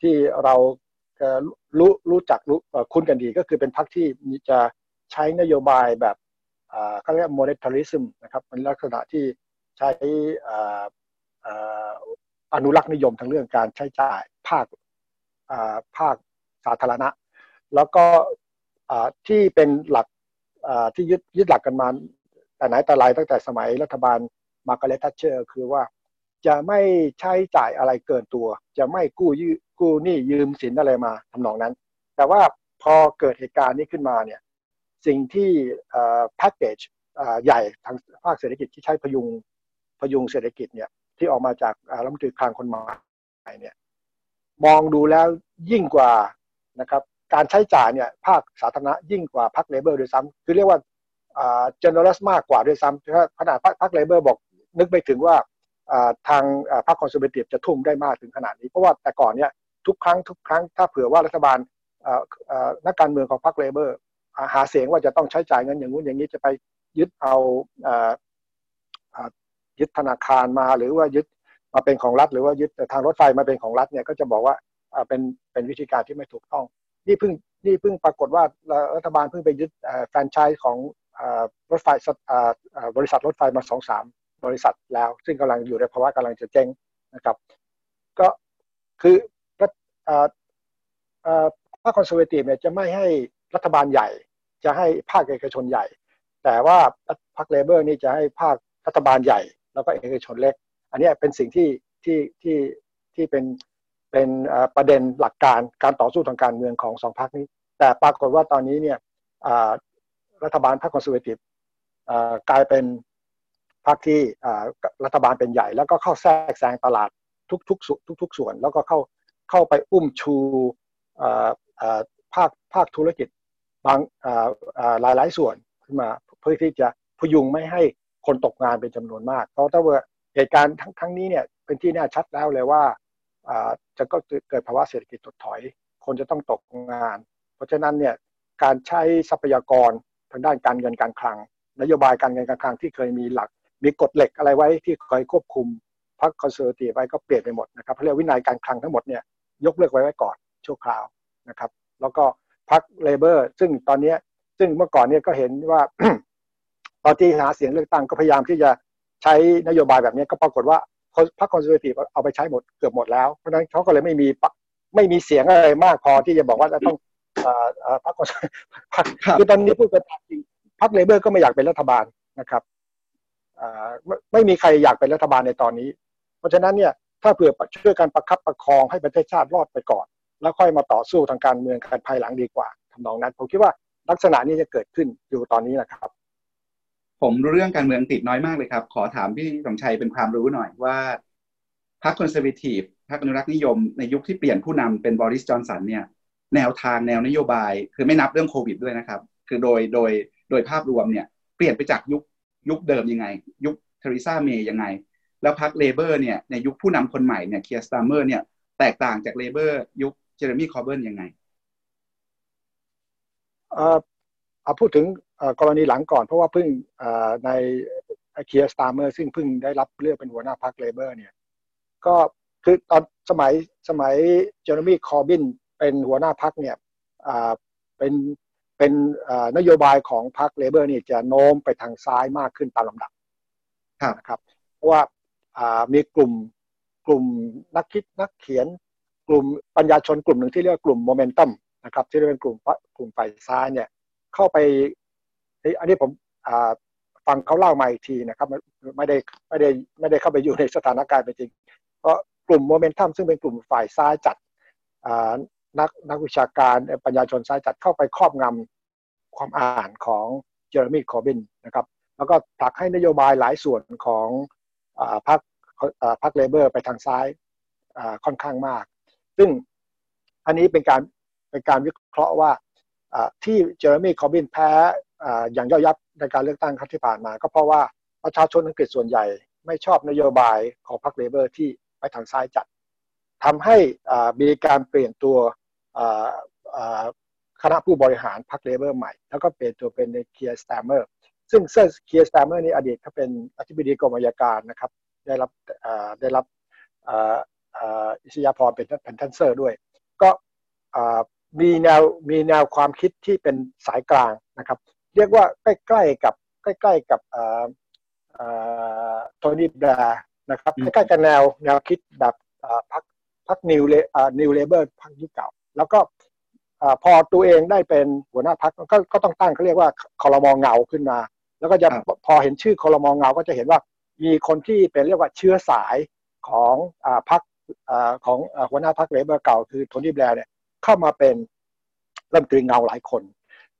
[SPEAKER 2] ที่เรารู้รู้จักรู้คุ้นกันดีก็คือเป็นพรรคที่จะใช้นโยบายแบบเขาเรียก monetarism นะครับเป็นลักษณะที่ใช้อนุรักษ์นิยมทางเรื่องการใช้จ่ายภาคภาคสาธารณะ แล้วก็ที่เป็นหลักที่ยึดยึดหลักกันมา แต่ไหนแต่ไรตั้งแต่สมัยรัฐบาลมาร์กาเร็ตทัชเชอร์ คือว่า จะไม่ใช้จ่ายอะไรเกินตัว จะไม่กู้ยืกู้หนี้ยืมสินอะไรมาทำนองนั้น แต่ว่าพอเกิดเหตุการณ์นี้ขึ้นมาเนี่ยสิ่งที่แพ็กเกจใหญ่ทางภาคเศรษฐกิจที่ใช้พยุงพยุงเศรษฐกิจเนี่ยที่ออกมาจากรัฐมนตรีคลังคนใหม่เนี่ยมองดูแล้วยิ่งกว่านะครับการใช้จ่ายเนี่ยภาคสาธารณะยิ่งกว่าพรรค Labour ด้วยซ้ำคือเรียกว่า อ่า generous มากกว่าด้วยซ้ำขนาดพรรค Labour บอกนึกไม่ถึงว่าทางพรรค Conservative จะทุ่มได้มากถึงขนาดนี้ เพราะว่าแต่ก่อนเนี่ยทุกครั้งทุกครั้งถ้าเผื่อว่ารัฐบาลนักการเมืองของพรรค Labour หาเสียงว่าจะต้องใช้จ่ายเงินอย่างนู้นอย่างนี้จะไปยึดเอายึดธนาคารมาหรือว่ายึดมาเป็นของรัฐ หรือว่ายึดทางรถไฟมาเป็นของรัฐเนี่ยก็จะบอกว่าเป็นเป็นวิธีการที่ไม่ถูกต้อง นี่เพิ่งนี่เพิ่งปรากฏว่ารัฐบาลเพิ่งไปยึดแฟรนไชส์ของ รถไฟบริษัทรถไฟมาสองสามบริษัทแล้ว ซึ่งกำลังอยู่ในภาวะกำลังจะเจ๊งนะครับ ก็คือภาคคอนเซอร์เวทีฟเนี่ยจะไม่ให้รัฐบาลใหญ่ จะให้ภาคเอกชนใหญ่ แต่ว่าพรรคเลเบอร์นี่จะให้ภาครัฐบาลใหญ่ แล้วก็เอกชนเล็ก อันนี้เป็นสิ่งที่ที่ที่ที่เป็นเป็นประเด็นหลักการการต่อสู้ทางการเมืองของสองพรรคนี้ แต่ปรากฏว่าตอนนี้เนี่ย รัฐบาลพรรคคอนเซอร์เวทีฟกลายเป็นพรรคที่รัฐบาลเป็นใหญ่ แล้วก็เข้าแทรกแซงตลาดทุกทุกทุกทุกส่วน แล้วก็เข้าเข้าไปอุ้มชูภาคภาคธุรกิจบางหลายหลายส่วนขึ้นมาเพื่อที่จะพยุงไม่ให้คนตกงานเป็นจำนวนมาก เพราะถ้าว่าเหตุการณ์ทั้งทั้งนี้เนี่ยเป็นที่แน่ชัดแล้วเลยว่าจะก็เกิดภาวะเศรษฐกิจถดถอย คนจะต้องตกงาน เพราะฉะนั้นเนี่ยการใช้ทรัพยากร ทางด้านการเงินการคลัง นโยบายการเงินการคลังที่เคยมีหลัก มีกฎเหล็กอะไรไว้ที่เคยควบคุมพรรคคอนเซอร์ตีไว้ก็เปลี่ยนไปหมดนะครับเรียกวินัยการคลังทั้งหมดเนี่ยยกเลิกไว้ไว้ก่อนชั่วคราวนะครับ แล้วก็พรรค Labour ซึ่งตอนนี้ซึ่งเมื่อก่อนเนี่ยก็เห็นว่าตอนที่หาเสียงเลือกตั้งก็พยายามที่จะใช้นโยบายแบบนี้ก็ปรากฏว่าพรรค Conservative เอาไปใช้หมดเกือบหมดแล้วเพราะฉะนั้นเขาก็เลยไม่มีไม่มีเสียงอะไรมากพอที่จะบอกว่าจะต้อง พรรคคือตอนนี้พูดกันจริงพรรค Labour ก็ไม่อยากเป็นรัฐบาลนะครับไม่มีใครอยากเป็นรัฐบาลในตอนนี้ เพราะฉะนั้นเนี่ยถ้าเผื่อช่วยกันประคับประคองให้ประเทศชาติรอดไปก่อน แล้วค่อยมาต่อสู้ทางการเมืองกันภายหลังดีกว่าทำนองนั้น ผมคิดว่าลักษณะนี้จะเกิดขึ้นอยู่ตอนนี้นะครับ
[SPEAKER 1] ผมรู้เรื่องการเมืองติดน้อยมากเลยครับ ขอถามพี่สมชัยเป็นความรู้หน่อยว่าพรรคคอนเซอร์เวทีฟพรรคอนุรักษ์นิยมในยุคที่เปลี่ยนผู้นำเป็นบริสจอนสันเนี่ย แนวทางแนวนโยบาย คือไม่นับเรื่องโควิดด้วยนะครับ คือโดยโดยโดยภาพรวมเนี่ยเปลี่ยนไปจากยุคยุคเดิมยังไง ยุคเทเรซาเมย์ยังไง แล้วพรรค Labour เนี่ยในยุคผู้นำคนใหม่เนี่ยเคียร์สตาร์เมอร์เนี่ยแตกต่างจาก Labour ยุคเจเรมี คอร์บินยังไง
[SPEAKER 2] เอ่อเอาพูดถึงกรณีหลังก่อน เพราะว่าเพิ่งในเคียร์สตาร์เมอร์ซึ่งเพิ่งได้รับเลือกเป็นหัวหน้าพรรค Labour เนี่ยก็คือตอนสมัยสมัยเจอร์มี่คอร์บิน เป็นหัวหน้าพรรคเนี่ยเป็นเป็นนโยบายของพรรค Labour นี่จะโน้มไปทางซ้ายมากขึ้นตามลำดับนะครับเพราะว่ามีกลุ่มกลุ่มนักคิดนักเขียน กลุ่มปัญญาชนกลุ่มหนึ่งที่เรียกว่ากลุ่มโมเมนตัมนะครับที่เรียกเป็นกลุ่มกลุ่มฝ่ายซ้ายเนี่ยเข้าไปอันนี้ผมฟังเขาเล่ามาอีกทีนะครับไม่ได้ไม่ได้ไม่ได้เข้าไปอยู่ในสถานการณ์เป็นจริง เพราะกลุ่มโมเมนตัมซึ่งเป็นกลุ่มฝ่ายซ้ายจัด นักนักวิชาการปัญญาชนซ้ายจัดเข้าไปครอบงำความอ่านของเจเรมีคอร์บินนะครับแล้วก็ผลักให้นโยบายหลายส่วนของพรรคพรรค Labour ไปทางซ้ายค่อนข้างมาก ซึ่งอันนี้เป็นการเป็นการวิเคราะห์ว่าที่เจเรมีคอร์บินแพ้อย่างย่อยับในการเลือกตั้งครั้งที่ผ่านมา ก็เพราะว่าประชาชนอังกฤษส่วนใหญ่ ไม่ชอบนโยบายของพรรค Labour ที่ไปทางซ้ายจัดทำให้มีการเปลี่ยนตัว คณะผู้บริหารพรรค Labour ใหม่ แล้วก็เปลี่ยนตัวเป็นเคียร์สตาร์เมอร์ซึ่งเซอร์เคียร์สตาร์เมอร์นี่อดีตเขาเป็นอธิบดีกรมอัยการนะครับ ได้รับได้รับอิสริยาภรณ์เป็นเป็นท่านเซอร์ด้วย ก็มีแนวมีแนวความคิดที่เป็นสายกลางนะครับ เรียกว่าใกล้ๆกับใกล้ๆกับโทนี่แบลร์นะครับใกล้ๆกับแนวแนวคิดแบบพรรคพรรค New La New Labour พรรคยุคเก่า แล้วก็พอตัวเองได้เป็นหัวหน้าพรรคก็ก็ต้องตั้งเขาเรียกว่าคอรมอเงาขึ้นมา แล้วก็จะพอเห็นชื่อคอรมองเงาก็จะเห็นว่ามีคนที่เป็นเรียกว่าเชื้อสายของพรรคของหัวหน้าพรรค Labour เก่าคือโทนี่แบลร์เนี่ยเข้ามาเป็นรัฐมนตรีเงาหลายคน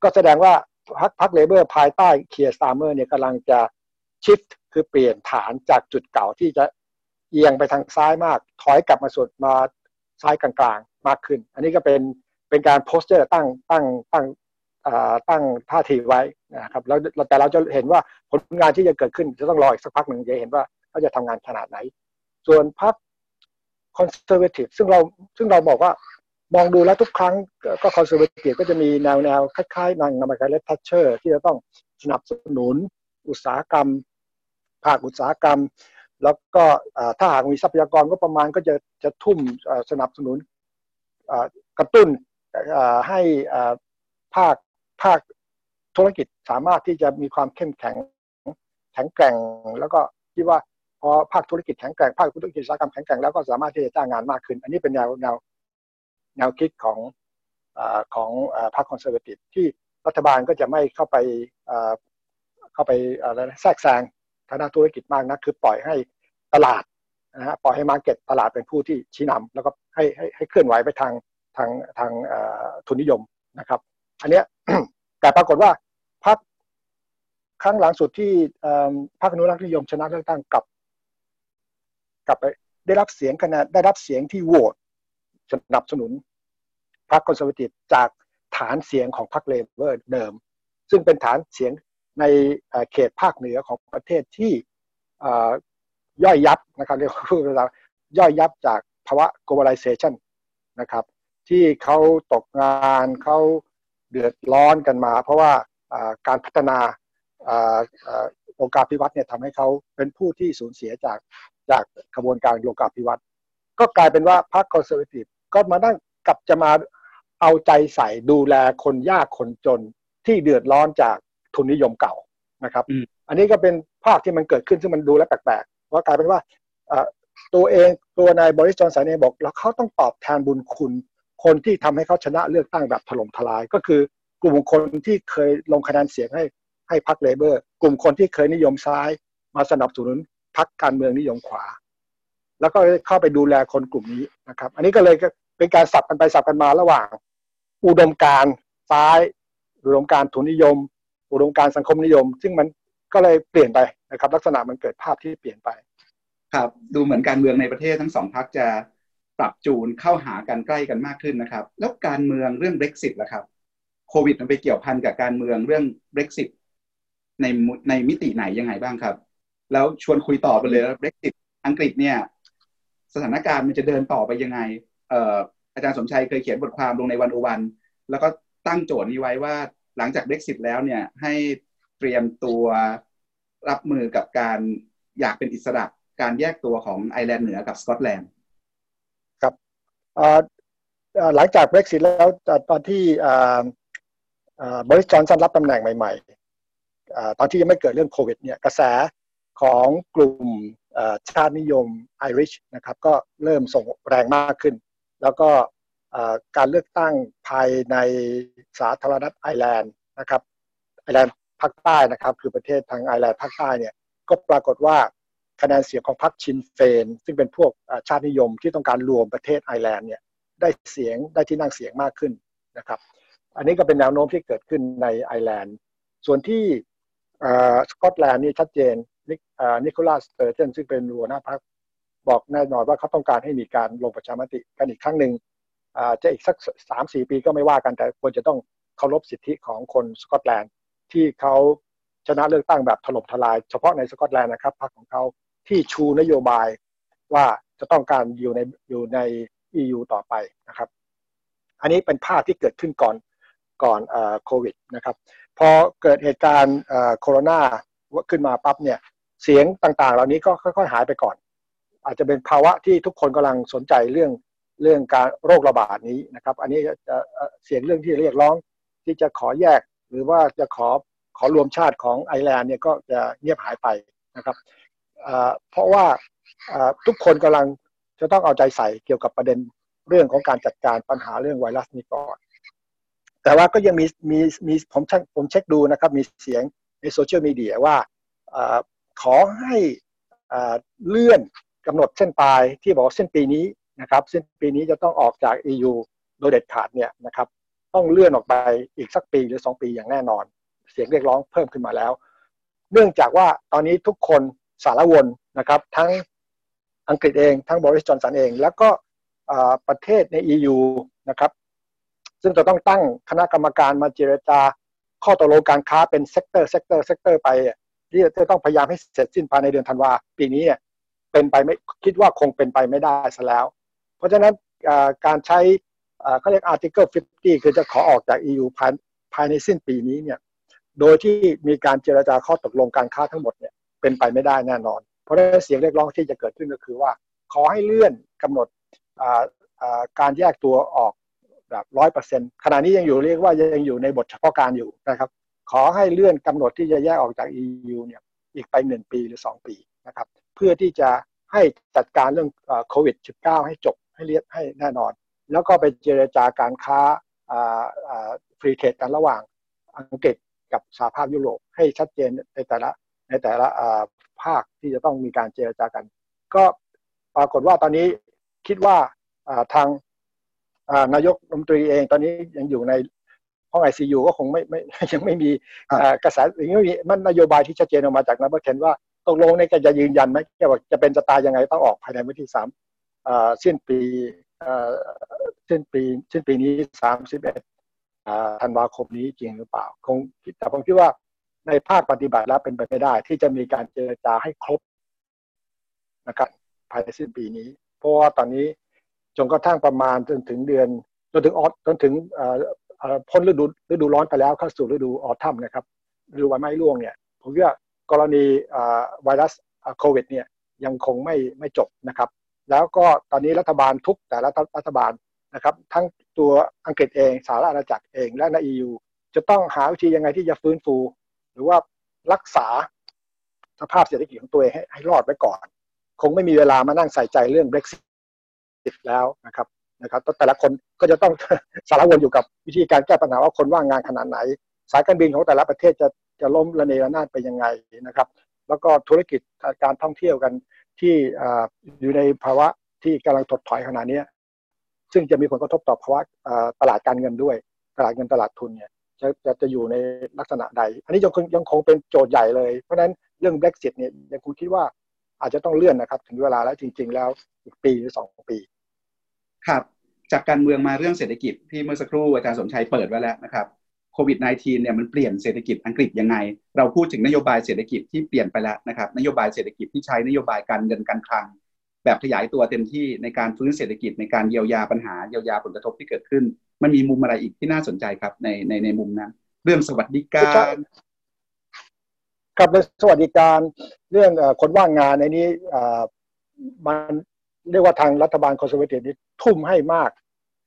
[SPEAKER 2] ก็แสดงว่าพรรคพรรค Labour ภายใต้เคียร์สตาร์เมอร์เนี่ยกำลังจะ shift คือเปลี่ยนฐานจากจุดเก่าที่จะเอียงไปทางซ้ายมาก ถอยกลับมาสุดมา ซ้ายกลางๆ มากขึ้น อันนี้ก็เป็นเป็นการ posture ตั้งตั้งตั้งตั้งท่าทีไว้นะครับแล้วแต่เราจะเห็นว่าผลงานที่จะเกิดขึ้นจะต้องรออีกสักพักหนึ่งจะเห็นว่าเขาจะทำงานขนาดไหน ส่วนพรรคConservative ซึ่งเราซึ่งเราบอกว่ามองดูแล้วทุกครั้งก็ Conservative ก็จะมีแนวแนวคล้ายๆนางนางมาร์กาเร็ตแทตเชอร์ ที่จะต้องสนับสนุนอุตสาหกรรม ภาคอุตสาหกรรม แล้วก็ถ้าหากมีทรัพยากรก็ประมาณก็จะจะทุ่มสนับสนุนกระตุ้นให้ภาคภาคธุรกิจสามารถที่จะมีความเข้มแข็งแข็งแกร่ง แล้วก็คิดว่าพอภาคธุรกิจแข็งแกร่งภาคธุรกิจอุตสาหกรรมแข็งแกร่งแล้วก็สามารถที่จะจ้างงานมากขึ้น อันนี้เป็นแนวแนวแนวคิดของอของพรรค Conservative ที่รัฐบาลก็จะไม่เข้าไปเข้าไปอะไรแทรกแซง ทางด้านธุรกิจมากนะคือปล่อยให้ตลาดนะฮะปล่อยให้ market ตลาดเป็นผู้ที่ชี้นำแล้วก็ให้ให้ให้เคลื่อนไหวไปทางทางทางทุนนิยมนะครับ อันเนี้ยแต่ปรากฏว่าพรรคครั้งหลังสุดที่พรรคอนุรักษ์นิยมชนะเลือกตั้งกับกลับไปได้รับเสียงคะแนนได้รับเสียงที่โหวตสนับสนุนพรรคคอนเซอร์วทีฟจากฐานเสียงของพรรคเลเบอร์เดิม ซึ่งเป็นฐานเสียง ในเขตภาคเหนือของประเทศที่ย่อยยับนะครับเรียกว่าย่อยยับจากภาวะ globalization นะครับ ที่เขาตกงานเขาเดือดร้อนกันมา เพราะว่าการพัฒนาของโลกาภิวัตน์เนี่ยทำให้เขาเป็นผู้ที่สูญเสียจากจากกระบวนการโลกาภิวัตน์ก็กลายเป็นว่าพรรค Conservative ก็มานั่งกับจะมาเอาใจใส่ดูแลคนยากคนจนที่เดือดร้อนจาก ทุนนิยมเก่านะครับ อันนี้ก็เป็นภาพที่มันเกิดขึ้นซึ่งมันดูแล้วแปลกๆเพราะกลายเป็นว่าตัวเองตัวนายบริสจอนสันเองบอก แล้วเขาต้องตอบแทนบุญคุณ คนที่ทำให้เขาชนะเลือกตั้งแบบถล่มทลาย ก็คือกลุ่มคนที่เคยลงคะแนนเสียงให้ให้พรรคเลเบอร์ กลุ่มคนที่เคยนิยมซ้าย มาสนับสนุนพรรคการเมืองนิยมขวา แล้วก็เข้าไปดูแลคนกลุ่มนี้นะครับ อันนี้ก็เลยเป็นการสับกันไปสับกันมาระหว่าง อุดมการซ้าย อุดมการทุนนิยม อุดมการสังคมนิยม ซึ่งมันก็เลยเปลี่ยนไปนะครับ ลักษณะมันเกิดภาพที่เปลี่ยนไป
[SPEAKER 1] ครับดูเหมือนการเมืองในประเทศทั้งสองพรรคจะปรับจูนเข้าหากันใกล้กันมากขึ้นนะครับ แล้วการเมืองเรื่อง Brexit ล่ะครับโควิดมันไปเกี่ยวพันกับการเมืองเรื่อง Brexit ในในมิติไหนยังไงบ้างครับ แล้วชวนคุยต่อไปเลยแล้ว Brexit อังกฤษเนี่ย สถานการณ์มันจะเดินต่อไปยังไงเอ่ออาจารย์สมชัยเคยเขียนบทความลงในวันอวัน แล้วก็ตั้งโจทย์นี้ไว้ว่า หลังจาก Brexit แล้วเนี่ยให้เตรียมตัวรับมือกับการอยากเป็นอิสระการแยกตัวของไอร์แลนด์เหนือกับสกอตแลนด์
[SPEAKER 2] ครับหลังจาก Brexit แล้วตอนที่บริสจอนสันรับตำแหน่งใหม่ๆตอนที่ยังไม่เกิดเรื่องโควิดเนี่ยกระแสของกลุ่มชาตินิยมไอริชนะครับก็เริ่มส่งแรงมากขึ้น แล้วก็ การเลือกตั้งภายในสาธารณรัฐไอร์แลนด์นะครับไอร์แลนด์ภาคใต้นะครับ คือประเทศทางไอร์แลนด์ภาคใต้เนี่ยก็ปรากฏว่าคะแนนเสียงของพรรคชินเฟน ซึ่งเป็นพวกชาตินิยมที่ต้องการรวมประเทศไอร์แลนด์เนี่ยได้เสียงได้ที่นั่งเสียงมากขึ้นนะครับ อันนี้ก็เป็นแนวโน้มที่เกิดขึ้นในไอร์แลนด์ส่วนที่สกอตแลนด์นี่ชัดเจนนิโคลัสเตอร์เจนซึ่งเป็นหัวหน้าพรรคบอกแน่นอนว่าเขาต้องการให้มีการลงประชามติกันอีกครั้งหนึ่ง จะอีกสักสามสี่ปีก็ไม่ว่ากันแต่ควรจะต้องเคารพสิทธิของคนสกอตแลนด์ที่เขาชนะเลือกตั้งแบบถล่มทลาย เฉพาะในสกอตแลนด์นะครับพรรคของเขาที่ชูนโยบายว่าจะต้องการอยู่ในอยู่ใน EU ต่อไปนะครับ อันนี้เป็นภาพที่เกิดขึ้นก่อนก่อนโควิดนะครับ พอเกิดเหตุการณ์โคโรนาขึ้นมาปั๊บเนี่ยเสียงต่างๆ เหล่านี้ก็ค่อยๆหายไปก่อน อาจจะเป็นภาวะที่ทุกคนกำลังสนใจเรื่อง เรื่องการโรคระบาดนี้นะครับ อันนี้จะเสียงเรื่องที่เรียกร้องที่จะขอแยก หรือว่าจะขอขอรวมชาติของไอร์แลนด์เนี่ยก็จะเงียบหายไปนะครับเพราะว่าทุกคนกำลังจะต้องเอาใจใส่เกี่ยวกับประเด็นเรื่องของการจัดการปัญหาเรื่องไวรัสนี้ก่อน แต่ว่าก็ยังมีมีมีผมผมเช็คดูนะครับ มีเสียงในโซเชียลมีเดียว่าขอให้เลื่อนกำหนดเส้นตายที่บอกเส้นปีนี้ นะครับเส้นปีนี้จะต้องออกจาก EU โดยเด็ดขาดเนี่ยนะครับต้องเลื่อนออกไปอีกสักปีหรือ 2 ปีอย่างแน่นอน เสียงเรียกร้องเพิ่มขึ้นมาแล้ว เนื่องจากว่าตอนนี้ทุกคนสารวนนะครับ ทั้งอังกฤษเองทั้งบริสจอนสันเอง แล้วก็ประเทศใน EU นะครับ ซึ่งจะต้องตั้งคณะกรรมการมาเจรจาข้อตกลงการค้าเป็น sector sector sector ไปที่จะต้องพยายามให้เสร็จสิ้นภายในเดือนธันวาปีนี้เนี่ยเป็นไปไม่คิดว่าคงเป็นไปไม่ได้ซะแล้ว เพราะฉะนั้นการใช้เขาเรียก Article 50 คือจะขอออกจาก EU ภายภายในสิ้นปีนี้เนี่ยโดยที่มีการเจรจาข้อตกลงการค้าทั้งหมดเนี่ยเป็นไปไม่ได้แน่นอน เพราะฉะนั้นเสียงเรียกร้องที่จะเกิดขึ้นก็คือว่า ขอให้เลื่อนกำหนดการแยกตัวออกแบบร้อยเปอร์เซ็นต์ขณะนี้ยังอยู่เรียกว่ายังอยู่ในบทเฉพาะการอยู่นะครับ ขอให้เลื่อนกำหนดที่จะแยกออกจาก EU เนี่ยอีกไปหนึ่งปีหรือสองปีนะครับ เพื่อที่จะให้จัดการเรื่องโควิด -19 ให้จบ ให้เรียบให้แน่นอน แล้วก็ไปเจรจาการค้าฟรีเทรดกันระหว่างอังกฤษกับสหภาพยุโรปให้ชัดเจนในแต่ละในแต่ละภาคที่จะต้องมีการเจรจากัน ก็ปรากฏว่าตอนนี้คิดว่าทางนายกรัฐมนตรีเองตอนนี้ยังอยู่ในห้องไอซียูก็คงไม่ไม่ยังไม่มีกระแสยังไม่มีมันนโยบายที่ชัดเจนออกมาจากนักบัตเทนว่าตกลงในการจะยืนยันไหมว่าจะเป็นจะตายยังไงต้องออกภายในวันที่สาม สิ้นปีสิ้นปีสิ้นปีนี้สามสิบเอ็ดธันวาคมนี้จริงหรือเปล่าคงแต่ผมคิดว่าในภาคปฏิบัติแล้วเป็นไปไม่ได้ ที่จะมีการเจรจาให้ครบนะครับภายในสิ้นปีนี้ เพราะว่าตอนนี้จนกระทั่งประมาณจนถึงเดือนจนถึงออจนถึงพ้นฤดูฤดูร้อนไปแล้วเข้าสู่ฤดูออทัมนะครับฤดูใบไม้ร่วงเนี่ยผมว่ากรณีไวรัสโควิดเนี่ยยังคงไม่ไม่จบนะครับ แล้วก็ตอนนี้รัฐบาลทุกแต่ละรัฐบาลนะครับ ทั้งตัวอังกฤษเองสหรัฐอาณาจักรเองและใน EU จะต้องหาวิธียังไงที่จะฟื้นฟู หรือว่ารักษาสภาพเศรษฐกิจของตัวเองให้ให้รอดไว้ก่อน คงไม่มีเวลามานั่งใส่ใจเรื่อง Brexit แล้วนะครับนะครับแต่ละคนก็จะต้องสารวนอยู่กับวิธีการแก้ปัญหาว่าคนว่างงานขนาดไหน สายการบินของแต่ละประเทศจะจะล้มระเนระนาดไปยังไงนะครับ แล้วก็ธุรกิจการท่องเที่ยวกัน ที่อยู่ในภาวะที่กำลังถดถอยขนาดนี้ซึ่งจะมีผลกระทบต่อภาวะตลาดการเงินด้วย ตลาดเงินตลาดทุนเนี่ยจะจะจะอยู่ในลักษณะใด อันนี้ยังคงยังคงเป็นโจทย์ใหญ่เลย เพราะฉะนั้นเรื่อง Brexit เนี่ยยังคงคิดว่าอาจจะต้องเลื่อนนะครับ ถึงเวลาแล้วจริง ๆ แล้วอีกปีหรือสองปี
[SPEAKER 1] ครับ จากการเมืองมาเรื่องเศรษฐกิจที่เมื่อสักครู่อาจารย์สมชัยเปิดไว้แล้วนะครับ โควิด -19 เนี่ยมันเปลี่ยนเศรษฐกิจอังกฤษยังไง เราพูดถึงนโยบายเศรษฐกิจที่เปลี่ยนไปแล้วนะครับนโยบายเศรษฐกิจที่ใช้นโยบายการเงินการคลัง แบบขยายตัวเต็มที่ในการฟื้นเศรษฐกิจในการเยียวยาปัญหาเยียวยาผลกระทบที่เกิดขึ้น มันมีมุมอะไรอีกที่น่าสนใจครับในในในมุมนั้น เรื่องสวัสดิการ
[SPEAKER 2] ครับในสวัสดิการเรื่องคนว่างงานในนี้มันเรียกว่าทางรัฐบาลคอนเซอร์เวทีฟนี้ทุ่มให้มาก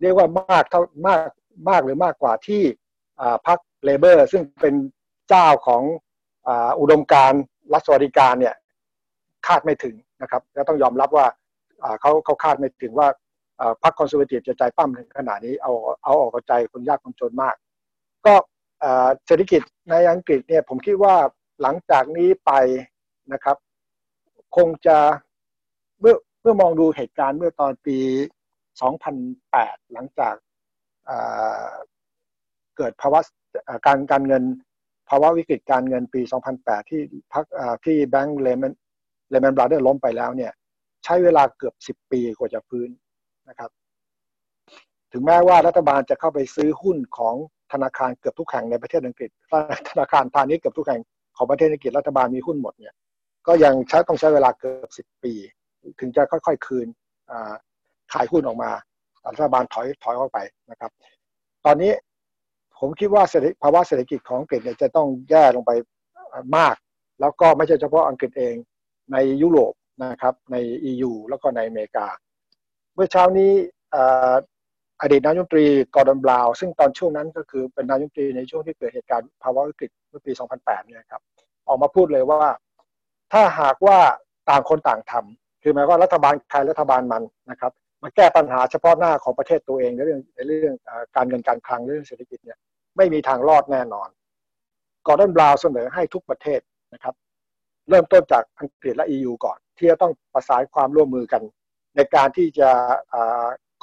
[SPEAKER 2] เรียกว่ามากเท่ามากมากหรือมากกว่าที่ พรรคเลเบอร์ซึ่งเป็นเจ้าของอุดมการรัฐสวัสดิการเนี่ยคาดไม่ถึงนะครับและต้องยอมรับว่าเขาเขาคาดไม่ถึงว่าพรรคคอนเซอร์เวทีฟจะใจปั้มถึงขนาดนี้เอาเอาออกใจคนยากคนจนมาก ก็เศรษฐกิจในอังกฤษเนี่ยผมคิดว่าหลังจากนี้ไปนะครับ คงจะเมื่อเมื่อมองดูเหตุการณ์เมื่อตอนปี 2008 หลังจาก เกิดภาวะการการเงิน ภาวะวิกฤตการเงินปี 2008 ที่พักที่แบงก์เลมนเลมนบราเดอร์ล้มไปแล้วเนี่ย ใช้เวลาเกือบ 10 ปีกว่าจะฟื้นนะครับ ถึงแม้ว่ารัฐบาลจะเข้าไปซื้อหุ้นของธนาคารเกือบทุกแห่งในประเทศอังกฤษธนาคารพาณิชย์เกือบทุกแห่งของประเทศอังกฤษรัฐบาลมีหุ้นหมดเนี่ย ก็ยังใช้ต้องใช้เวลาเกือบ 10 ปี ถึงจะค่อยๆคืนขายหุ้นออกมารัฐบาลถอยถอยออกไปนะครับ ตอนนี้ ผมคิดว่าภาวะเศรษฐกิจของอังกฤษเนี่ยจะต้องแย่ลงไปมาก แล้วก็ไม่ใช่เฉพาะอังกฤษเองในยุโรปนะครับใน EU แล้วก็ในอเมริกา เมื่อเช้านี้อดีตนายกรัฐมนตรีกอร์ดอนบราวน์ซึ่งตอนช่วงนั้นก็คือเป็นนายกรัฐมนตรีในช่วงที่เกิดเหตุการณ์ภาวะวิกฤตเมื่อปี 2008 เนี่ยครับออกมาพูดเลยว่าถ้าหากว่าต่างคนต่างทำคือหมายว่ารัฐบาลใครรัฐบาลมันนะครับ มาแก้ปัญหาเฉพาะหน้าของประเทศตัวเองในเรื่องในเรื่องการเงินการคลังเรื่องเศรษฐกิจเนี่ยไม่มีทางรอดแน่นอนกอร์ดอนบราวเสนอให้ทุกประเทศนะครับ เริ่มต้นจากอังกฤษและ EU ก่อน ที่จะต้องประสานความร่วมมือกัน ในการที่จะ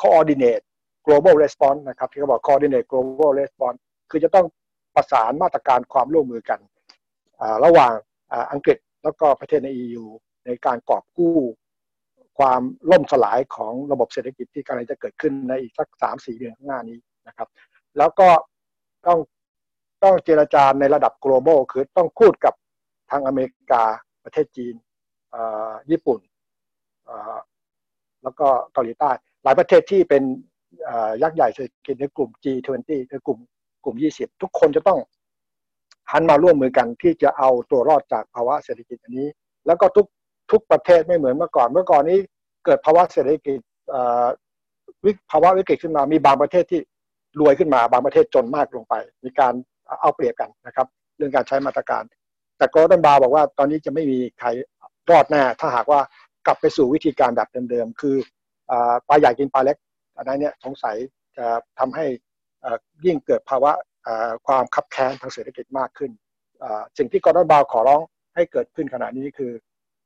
[SPEAKER 2] coordinate global response นะครับที่เขาบอก coordinate global response คือจะต้องประสานมาตรการความร่วมมือกันระหว่างอังกฤษแล้วก็ประเทศใน EU ในการกอบกู้ ความล่มสลายของระบบเศรษฐกิจที่กำลังจะเกิดขึ้นในอีกสักสามสี่เดือนข้างหน้านี้นะครับ แล้วก็ต้องต้องเจรจาในระดับ global คือต้องพูดกับทางอเมริกาประเทศจีนญี่ปุ่น แล้วก็เกาหลีใต้ หลายประเทศที่เป็นยักษ์ใหญ่เศรษฐกิจในกลุ่ม G20 ในกลุ่มกลุ่ม 20 ทุกคนจะต้องหันมาร่วมมือกันที่จะเอาตัวรอดจากภาวะเศรษฐกิจอันนี้ แล้วก็ทุก ทุกประเทศไม่เหมือนเมื่อก่อน เมื่อก่อนนี้เกิดภาวะเศรษฐกิจวิภาวะวิกฤตขึ้นมา มีบางประเทศที่รวยขึ้นมา บางประเทศจนมากลงไป มีการเอาเปรียบกันนะครับ เรื่องการใช้มาตรการ แต่โกลเด้นบาร์บอกว่าตอนนี้จะไม่มีใครรอดแน่ถ้าหากว่ากลับไปสู่วิธีการแบบเดิมๆ คือปลาใหญ่กินปลาเล็กอันนั้นเนี่ยสงสัยจะทำให้ยิ่งเกิดภาวะความคับแค้นทางเศรษฐกิจมากขึ้น สิ่งที่กอร์ดอนบาวขอร้องให้เกิดขึ้นขณะนี้คือ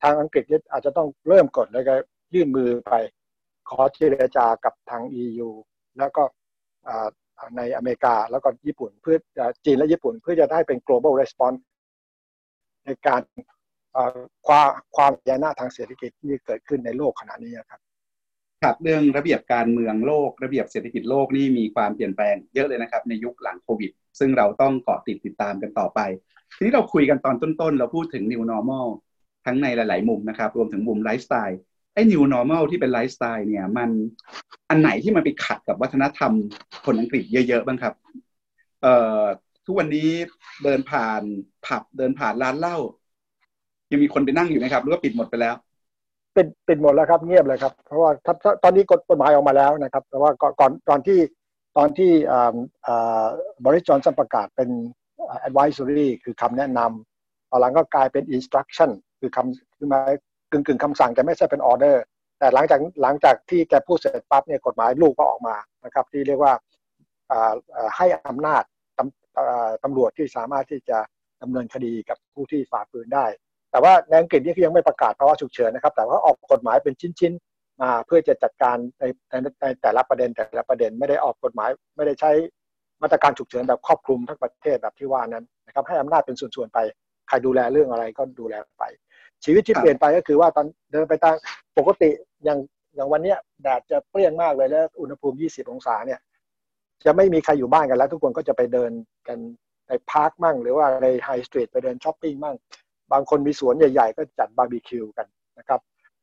[SPEAKER 2] ทางอังกฤษอาจจะต้องเริ่มก่อนแล้วก็ยื่นมือไป ขอเจรจากับทาง EU แล้วก็ในอเมริกาแล้วก็ญี่ปุ่นเพื่อจีนและญี่ปุ่นเพื่อจะได้เป็น global response ในการความความยานาทางเศรษฐกิจที่เกิดขึ้นในโลกขณะนี้ครับ
[SPEAKER 1] ครับเรื่องระเบียบการเมืองโลก ระเบียบเศรษฐกิจโลกนี่มีความเปลี่ยนแปลงเยอะเลยนะครับ ในยุคหลังโควิด ซึ่งเราต้องเกาะติดติดตามกันต่อไป ทีนี้เราคุยกันตอนต้นๆ เราพูดถึง new normal ทั้งในหลาย ๆ มุมนะครับ รวมถึงมุมไลฟ์สไตล์ไอ้ new normal ที่เป็นไลฟ์สไตล์เนี่ย มันอันไหนที่มันไปขัดกับวัฒนธรรมคนอังกฤษเยอะ ๆ บ้างครับ เอ่อทุกวันนี้เดินผ่านผับเดินผ่านร้านเหล้ายังมีคนไปนั่งอยู่ไหมครับหรือว่าปิดหมดไปแล้ว
[SPEAKER 2] ปิดปิดหมดแล้วครับเงียบเลยครับ เพราะว่าตอนนี้กฎหมายออกมาแล้วนะครับ แต่ว่าก่อนตอนที่ตอนที่บริจอนสันประกาศเป็น advisory คือคำแนะนำตอนหลังก็กลายเป็น instruction คือคำคือมากึ่งกึ่งคำสั่งแต่ไม่ใช่เป็น order แต่หลังจากหลังจากที่แกพูดเสร็จปั๊บเนี่ยกฎหมายลูกก็ออกมานะครับ ที่เรียกว่าให้อำนาจตำรวจที่สามารถที่จะดำเนินคดีกับผู้ที่ฝ่าฝืนได้ แต่ว่าในอังกฤษนี่ยังไม่ประกาศภาวะฉุกเฉินนะครับ แต่ว่าออกกฎหมายเป็นชิ้นๆมาเพื่อจะจัดการในในแต่ละประเด็นแต่ละประเด็นไม่ได้ออกกฎหมายไม่ได้ใช้มาตรการฉุกเฉินแบบครอบคลุมทั้งประเทศแบบที่ว่านั้นนะครับให้อำนาจเป็นส่วนๆไป ใครดูแลเรื่องอะไรก็ดูแลไป ชีวิตที่เปลี่ยนไปก็คือว่าตอนเดินไปตามปกติอย่างอย่างวันนี้แดดจะเปรี้ยงมากเลยแล้ว อุณหภูมิ 20 องศาเนี่ย จะไม่มีใครอยู่บ้านกันแล้ว ทุกคนก็จะไปเดินกันใน park มั่ง หรือว่าใน high street ไปเดินช้อปปิ้งมั่ง บางคนมีสวนใหญ่ ๆ ก็จัดบาร์บีคิวกันนะครับ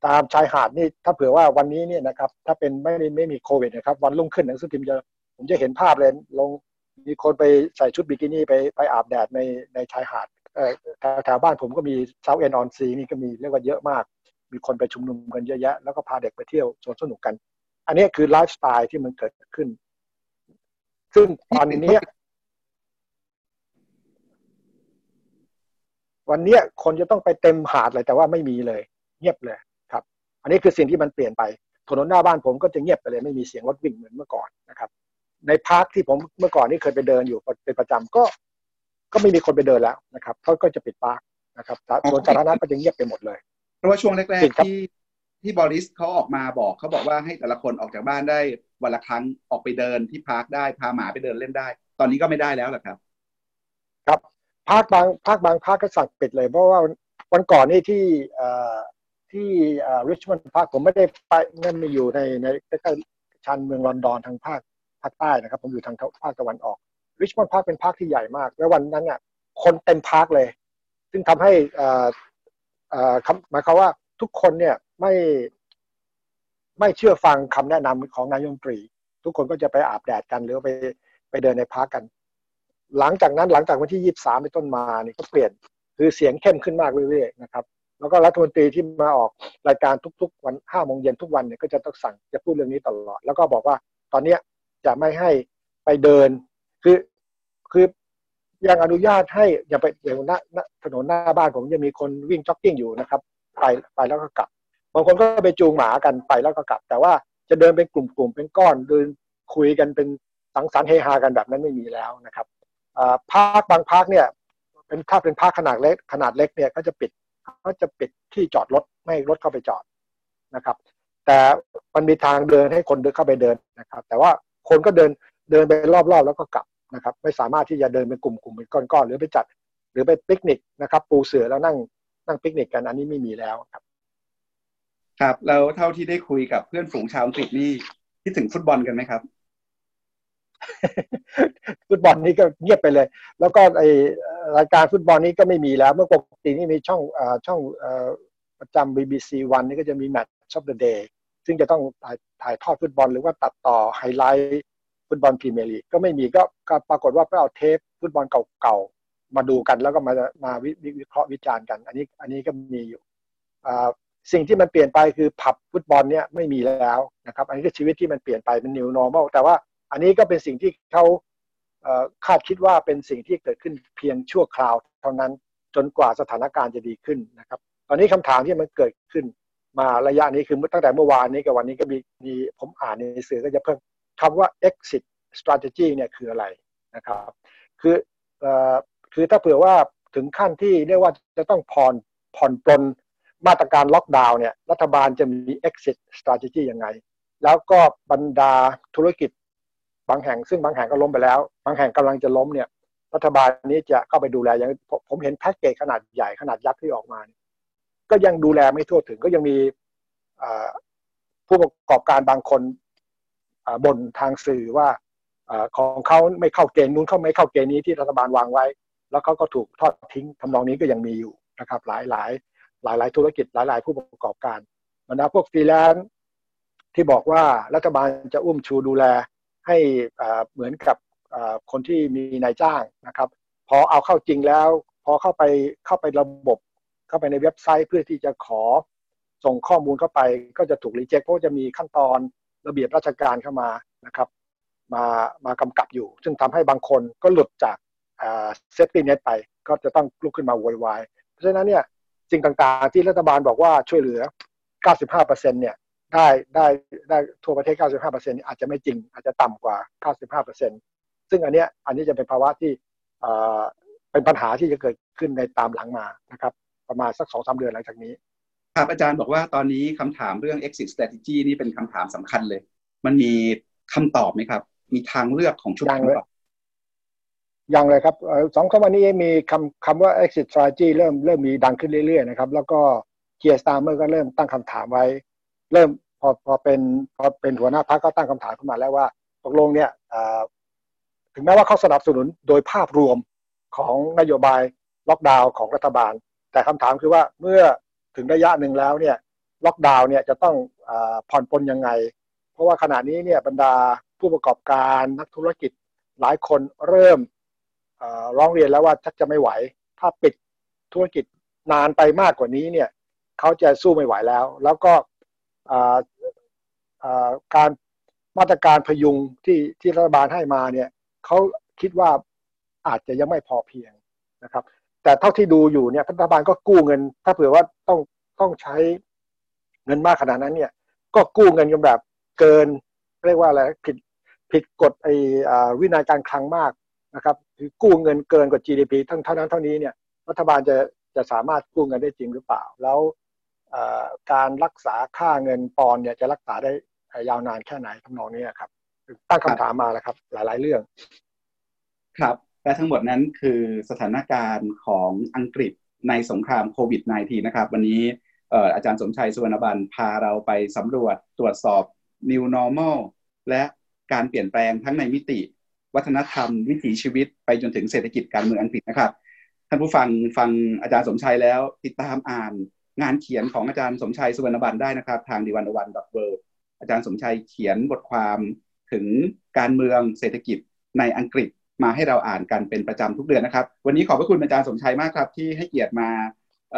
[SPEAKER 2] ตามชายหาดนี่ถ้าเผื่อว่าวันนี้เนี่ยนะครับ ถ้าเป็นไม่ไม่มีโควิดนะครับ วันรุ่งขึ้นหนังสือพิมพ์จะผมจะเห็นภาพเลยลงมีคนไปใส่ชุดบิกินี่ไปไปอาบแดดในในชายหาดเอ่อ แถวบ้านผมก็มี Southend-on-Sea นี่ก็มีเรียกว่าเยอะมาก มีคนไปชุมนุมกันเยอะแยะ แล้วก็พาเด็กไปเที่ยวสวนสนุกกัน อันนี้คือไลฟ์สไตล์ที่มันเกิดขึ้น ซึ่งตอนนี้วันนี้คนจะต้องไปเต็มหาดเลยแต่ว่าไม่มีเลย เงียบเลยครับ อันนี้คือสิ่งที่มันเปลี่ยนไปถนนหน้าบ้านผมก็จะเงียบไปเลยไม่มีเสียงรถวิ่งเหมือนเมื่อก่อนนะครับ ใน park ที่ผมเมื่อก่อนนี่เคยไปเดินอยู่เป็นประจำก็ ก็ไม่มีคนไปเดินแล้วนะครับเขาก็จะปิด park นะครับสวนสาธารณะก็จะเงียบไปหมดเลย
[SPEAKER 1] เพราะว่าช่วงแรกๆที่ที่บอริสเขาออกมาบอกเขาบอกว่าให้แต่ละคนออกจากบ้านได้วันละครั้งออกไปเดินที่ park ได้พาหมาไปเดินเล่นได้ ตอนนี้ก็ไม่ได้แล้วหรอครับ
[SPEAKER 2] ครับ park บาง park บาง park ก็สั่งปิดเลย เพราะว่าวันก่อนนี่ที่ที่ Richmond Park ผมไม่ได้ไปนั่นมีอยู่ในในใกล้ๆชานเมืองลอนดอนทางภาคภาคใต้นะครับ ผมอยู่ทางภาคตะวันออก Richmond Park เป็น park ที่ใหญ่มากแล้ววันนั้นเนี่ยคนเต็ม park เลย ซึ่งทำให้หมายความว่าทุกคนเนี่ยไม่ไม่เชื่อฟังคำแนะนำของนายกรัฐมนตรี ทุกคนก็จะไปอาบแดดกันหรือไปไปเดินใน park กัน หลังจากนั้นหลังจากวันที่ยี่สามเป็นต้นมาเนี่ยก็เปลี่ยนคือเสียงเข้มขึ้นมากเรื่อยๆนะครับ แล้วก็รัฐมนตรีที่มาออกรายการทุกๆ วันห้าโมงเย็นทุกวันเนี่ยก็จะต้องสั่งจะพูดเรื่องนี้ตลอด แล้วก็บอกว่าตอนเนี้ยจะไม่ให้ไปเดิน คือคือยังอนุญาตให้อย่าไปอย่างหน้าถนนหน้าบ้านผมยังมีคนวิ่งจ็อกกิ้งอยู่นะครับ ไปไปแล้วก็กลับบางคนก็ไปจูงหมากันไปแล้วก็กลับ แต่ว่าจะเดินเป็นกลุ่มๆเป็นก้อนเดินคุยกันเป็นสังสรรค์เฮฮากันแบบนั้นไม่มีแล้วนะครับภาคบางภาคเนี่ย เป็นถ้าเป็นภาคขนาดเล็กขนาดเล็กเนี่ยก็จะปิดก็จะปิดที่จอดรถไม่รถเข้าไปจอดนะครับ แต่มันมีทางเดินให้คนเดินเข้าไปเดินนะครับ แต่ว่าคนก็เดิน เดินไปรอบๆแล้วก็กลับนะครับ ไม่สามารถที่จะเดินเป็นกลุ่มๆเป็นก้อนๆหรือไปจัด หรือไปปิกนิกนะครับ ปูเสือแล้วนั่งนั่งปิกนิกกันอันนี้ไม่มีแล้วครับ
[SPEAKER 1] ครับแล้วเท่าที่ได้คุยกับเพื่อนฝูงชาวอังกฤษนี่คิดถึงฟุตบอลกันไหมครับ
[SPEAKER 2] ฟุตบอลนี้ก็เงียบไปเลย แล้วก็ไอ้รายการฟุตบอลนี้ก็ไม่มีแล้ว เมื่อปกตินี่มีช่องอช่องประจำ BBC วันนี่ก็จะมีแมตช์ช็อปเดอะเดย์ซึ่งจะต้องถ่ายถ่ายทอดฟุตบอลหรือว่าตัดต่อไฮไลท์ ฟุตบอลพรีเมียร์ลีกก็ไม่มีก็ปรากฏว่าไปเอาเทปฟุตบอลเก่าๆมาดูกันแล้วก็มามาวิเคราะห์วิจารณ์กัน อันนี้อันนี้ก็มีอยู่สิ่งที่มันเปลี่ยนไปคือผับฟุตบอลเนี่ยไม่มีแล้วนะครับ อันนี้ก็ชีวิตที่มันเปลี่ยนไปเป็น new normal แต่ว่าอันนี้ก็เป็นสิ่งที่เขาคาดคิดว่าเป็นสิ่งที่เกิดขึ้นเพียงชั่วคราว เท่านั้นจนกว่าสถานการณ์จะดีขึ้นนะครับ ตอนนี้คำถามที่มันเกิดขึ้นมาระยะนี้คือตั้งแต่เมื่อวานนี้กับวันนี้ก็มีมีผมอ่านในสื่อก็จะเพิ่ม คำว่า exit strategy เนี่ยคืออะไรนะครับคือคือถ้าเผื่อว่าถึงขั้นที่เรียกว่าจะต้องผ่อนผ่อนปลนมาตรการล็อกดาวน์เนี่ยรัฐบาลจะมี exit strategy ยังไง แล้วก็บรรดาธุรกิจบางแห่งซึ่งบางแห่งก็ล้มไปแล้ว บางแห่งกำลังจะล้มเนี่ยรัฐบาลนี้จะเข้าไปดูแลอย่างผมเห็นแพ็กเกจขนาดใหญ่ขนาดยักษ์ที่ออกมา ก็ยังดูแลไม่ทั่วถึงก็ยังมีผู้ประกอบการบางคน บนทางสื่อว่าของเขาไม่เข้าเกณฑ์นู้นเขาไม่เข้าเกณฑ์นี้ที่รัฐบาลวางไว้ แล้วเขาก็ถูกทอดทิ้งทำนองนี้ก็ยังมีอยู่นะครับหลายหลายหลายหลายธุรกิจหลายหลายผู้ประกอบการบรรดาพวกฟรีแลนซ์ที่บอกว่ารัฐบาลจะอุ้มชูดูแลให้เหมือนกับคนที่มีนายจ้างนะครับพอเอาเข้าจริงแล้ว พอเข้าไปเข้าไประบบเข้าไปในเว็บไซต์เพื่อที่จะขอส่งข้อมูลเข้าไปก็จะถูกรีเจ็คเพราะจะมีขั้นตอน ระเบียบราชการเข้ามานะครับมามากำกับอยู่ ซึ่งทำให้บางคนก็หลุดจากเซฟตี้เน็ตไป ก็จะต้องลุกขึ้นมาโวยวายเพราะฉะนั้นเนี่ยสิ่งต่างๆที่รัฐบาลบอกว่าช่วยเหลือ 95%เนี่ยได้ได้ได้ทั่วประเทศ 95%อาจจะไม่จริง อาจจะต่ำกว่า 95%ซึ่งอันเนี้ยอันนี้จะเป็นภาวะที่เป็นปัญหาที่จะเกิดขึ้นในตามหลังมานะครับ ประมาณสักสองสาเดือนหลังจากนี้
[SPEAKER 1] ครับอาจารย์บอกว่าตอนนี้คำถามเรื่อง exit strategy นี่เป็นคำถามสำคัญเลย มันมีคำตอบไหมครับ มีทางเลือกของชุดคำตอบ
[SPEAKER 2] ยังเลยครับสองคำวันนี้มีคำคำว่า exit strategy เริ่มเริ่มมีดังขึ้นเรื่อยๆนะครับ แล้วก็เคียร์สตาร์เมอร์ก็เริ่มตั้งคำถามไว้ เริ่มพอพอเป็นพอเป็นหัวหน้าพรรคก็ตั้งคำถามขึ้นมาแล้วว่าตกลงเนี่ยถึงแม้ว่าเขาสนับสนุนโดยภาพรวมของนโยบายล็อกดาวน์ของรัฐบาล แต่คำถามคือว่าเมื่อ ถึงระยะหนึ่งแล้วเนี่ยล็อกดาวน์เนี่ยจะต้องอผ่อนปลนยังไง เพราะว่าขณะนี้เนี่ยบรรดาผู้ประกอบการนักธุรกิจหลายคนเริ่มร้องเรียนแล้วว่าชักจะไม่ไหว ถ้าปิดธุรกิจนานไปมากกว่านี้เนี่ยเขาจะสู้ไม่ไหวแล้ว แล้วก็การมาตรการพยุงที่ที่รัฐบาลให้มาเนี่ยเขาคิดว่าอาจจะยังไม่พอเพียงนะครับ แต่เท่าที่ดูอยู่เนี่ยรัฐบาลก็กู้เงิน ถ้าเผื่อว่าต้องต้องใช้เงินมากขนาดนั้นเนี่ย ก็กู้เงินกันแบบเกิน เรียกว่าอะไรผิดผิดกฎไอ้วินัยการคลังมากนะครับคือกู้เงินเกินกว่า GDP ทั้งเท่านั้นเท่านี้เนี่ยรัฐบาลจะจะสามารถกู้เงินได้จริงหรือเปล่า แล้วการรักษาค่าเงินปอนเนี่ยจะรักษาได้ยาวนานแค่ไหนทำนองนี้ครับตั้งคำถามมาแล้วครับ หลาย ๆ เรื่อง
[SPEAKER 1] ครับ และทั้งหมดนั้นคือสถานการณ์ของอังกฤษในสงครามโควิด -19 นะครับ วันนี้อาจารย์สมชัยสุวรรณบันพาเราไปสำรวจตรวจสอบ New Normal และการเปลี่ยนแปลงทั้งในมิติ วัฒนธรรม วิถีชีวิตไปจนถึงเศรษฐกิจการเมืองอังกฤษนะครับ ท่านผู้ฟังฟังอาจารย์สมชัยแล้ว ติดตามอ่านงานเขียนของอาจารย์สมชัยสุวรรณบันได้นะครับ ทางดีวันอวันดอทเวิอาจารย์สมชัยเขียนบทความถึงการเมืองเศรษฐกิจในอังกฤษ มาให้เราอ่านกันเป็นประจำทุกเดือนนะครับ วันนี้ขอบพระคุณอาจารย์สมชัยมากครับ ที่ให้เกียรติมาเ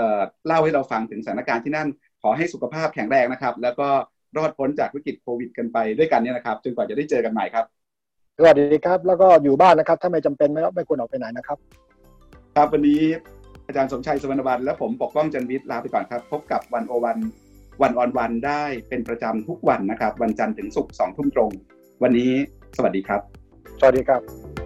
[SPEAKER 1] เล่าให้เราฟังถึงสถานการณ์ที่นั่น ขอให้สุขภาพแข็งแรงนะครับ แล้วก็รอดพ้นจากวิกฤตโควิด กันไปด้วยกันเนี่ยนะครับจนกว่าจะได้เจอกันใหม่ครับ
[SPEAKER 2] สวัสดีครับ แล้วก็อยู่บ้านนะครับ ถ้าไม่จำเป็นไม่ไม่ควรออกไปไหนนะครับ
[SPEAKER 1] ครับวันนี้อาจารย์สมชัยสวรรณบันและผมปกป้องจันวิทย์ลาไปก่อนครับ พบกับวันโอวันวันออนวันได้เป็นประจำทุกวันนะครับ วันจันทร์ถึงศุกร์สองทุ่มตรง วันนี้สวัสดีครับ
[SPEAKER 2] สวัสดีครับ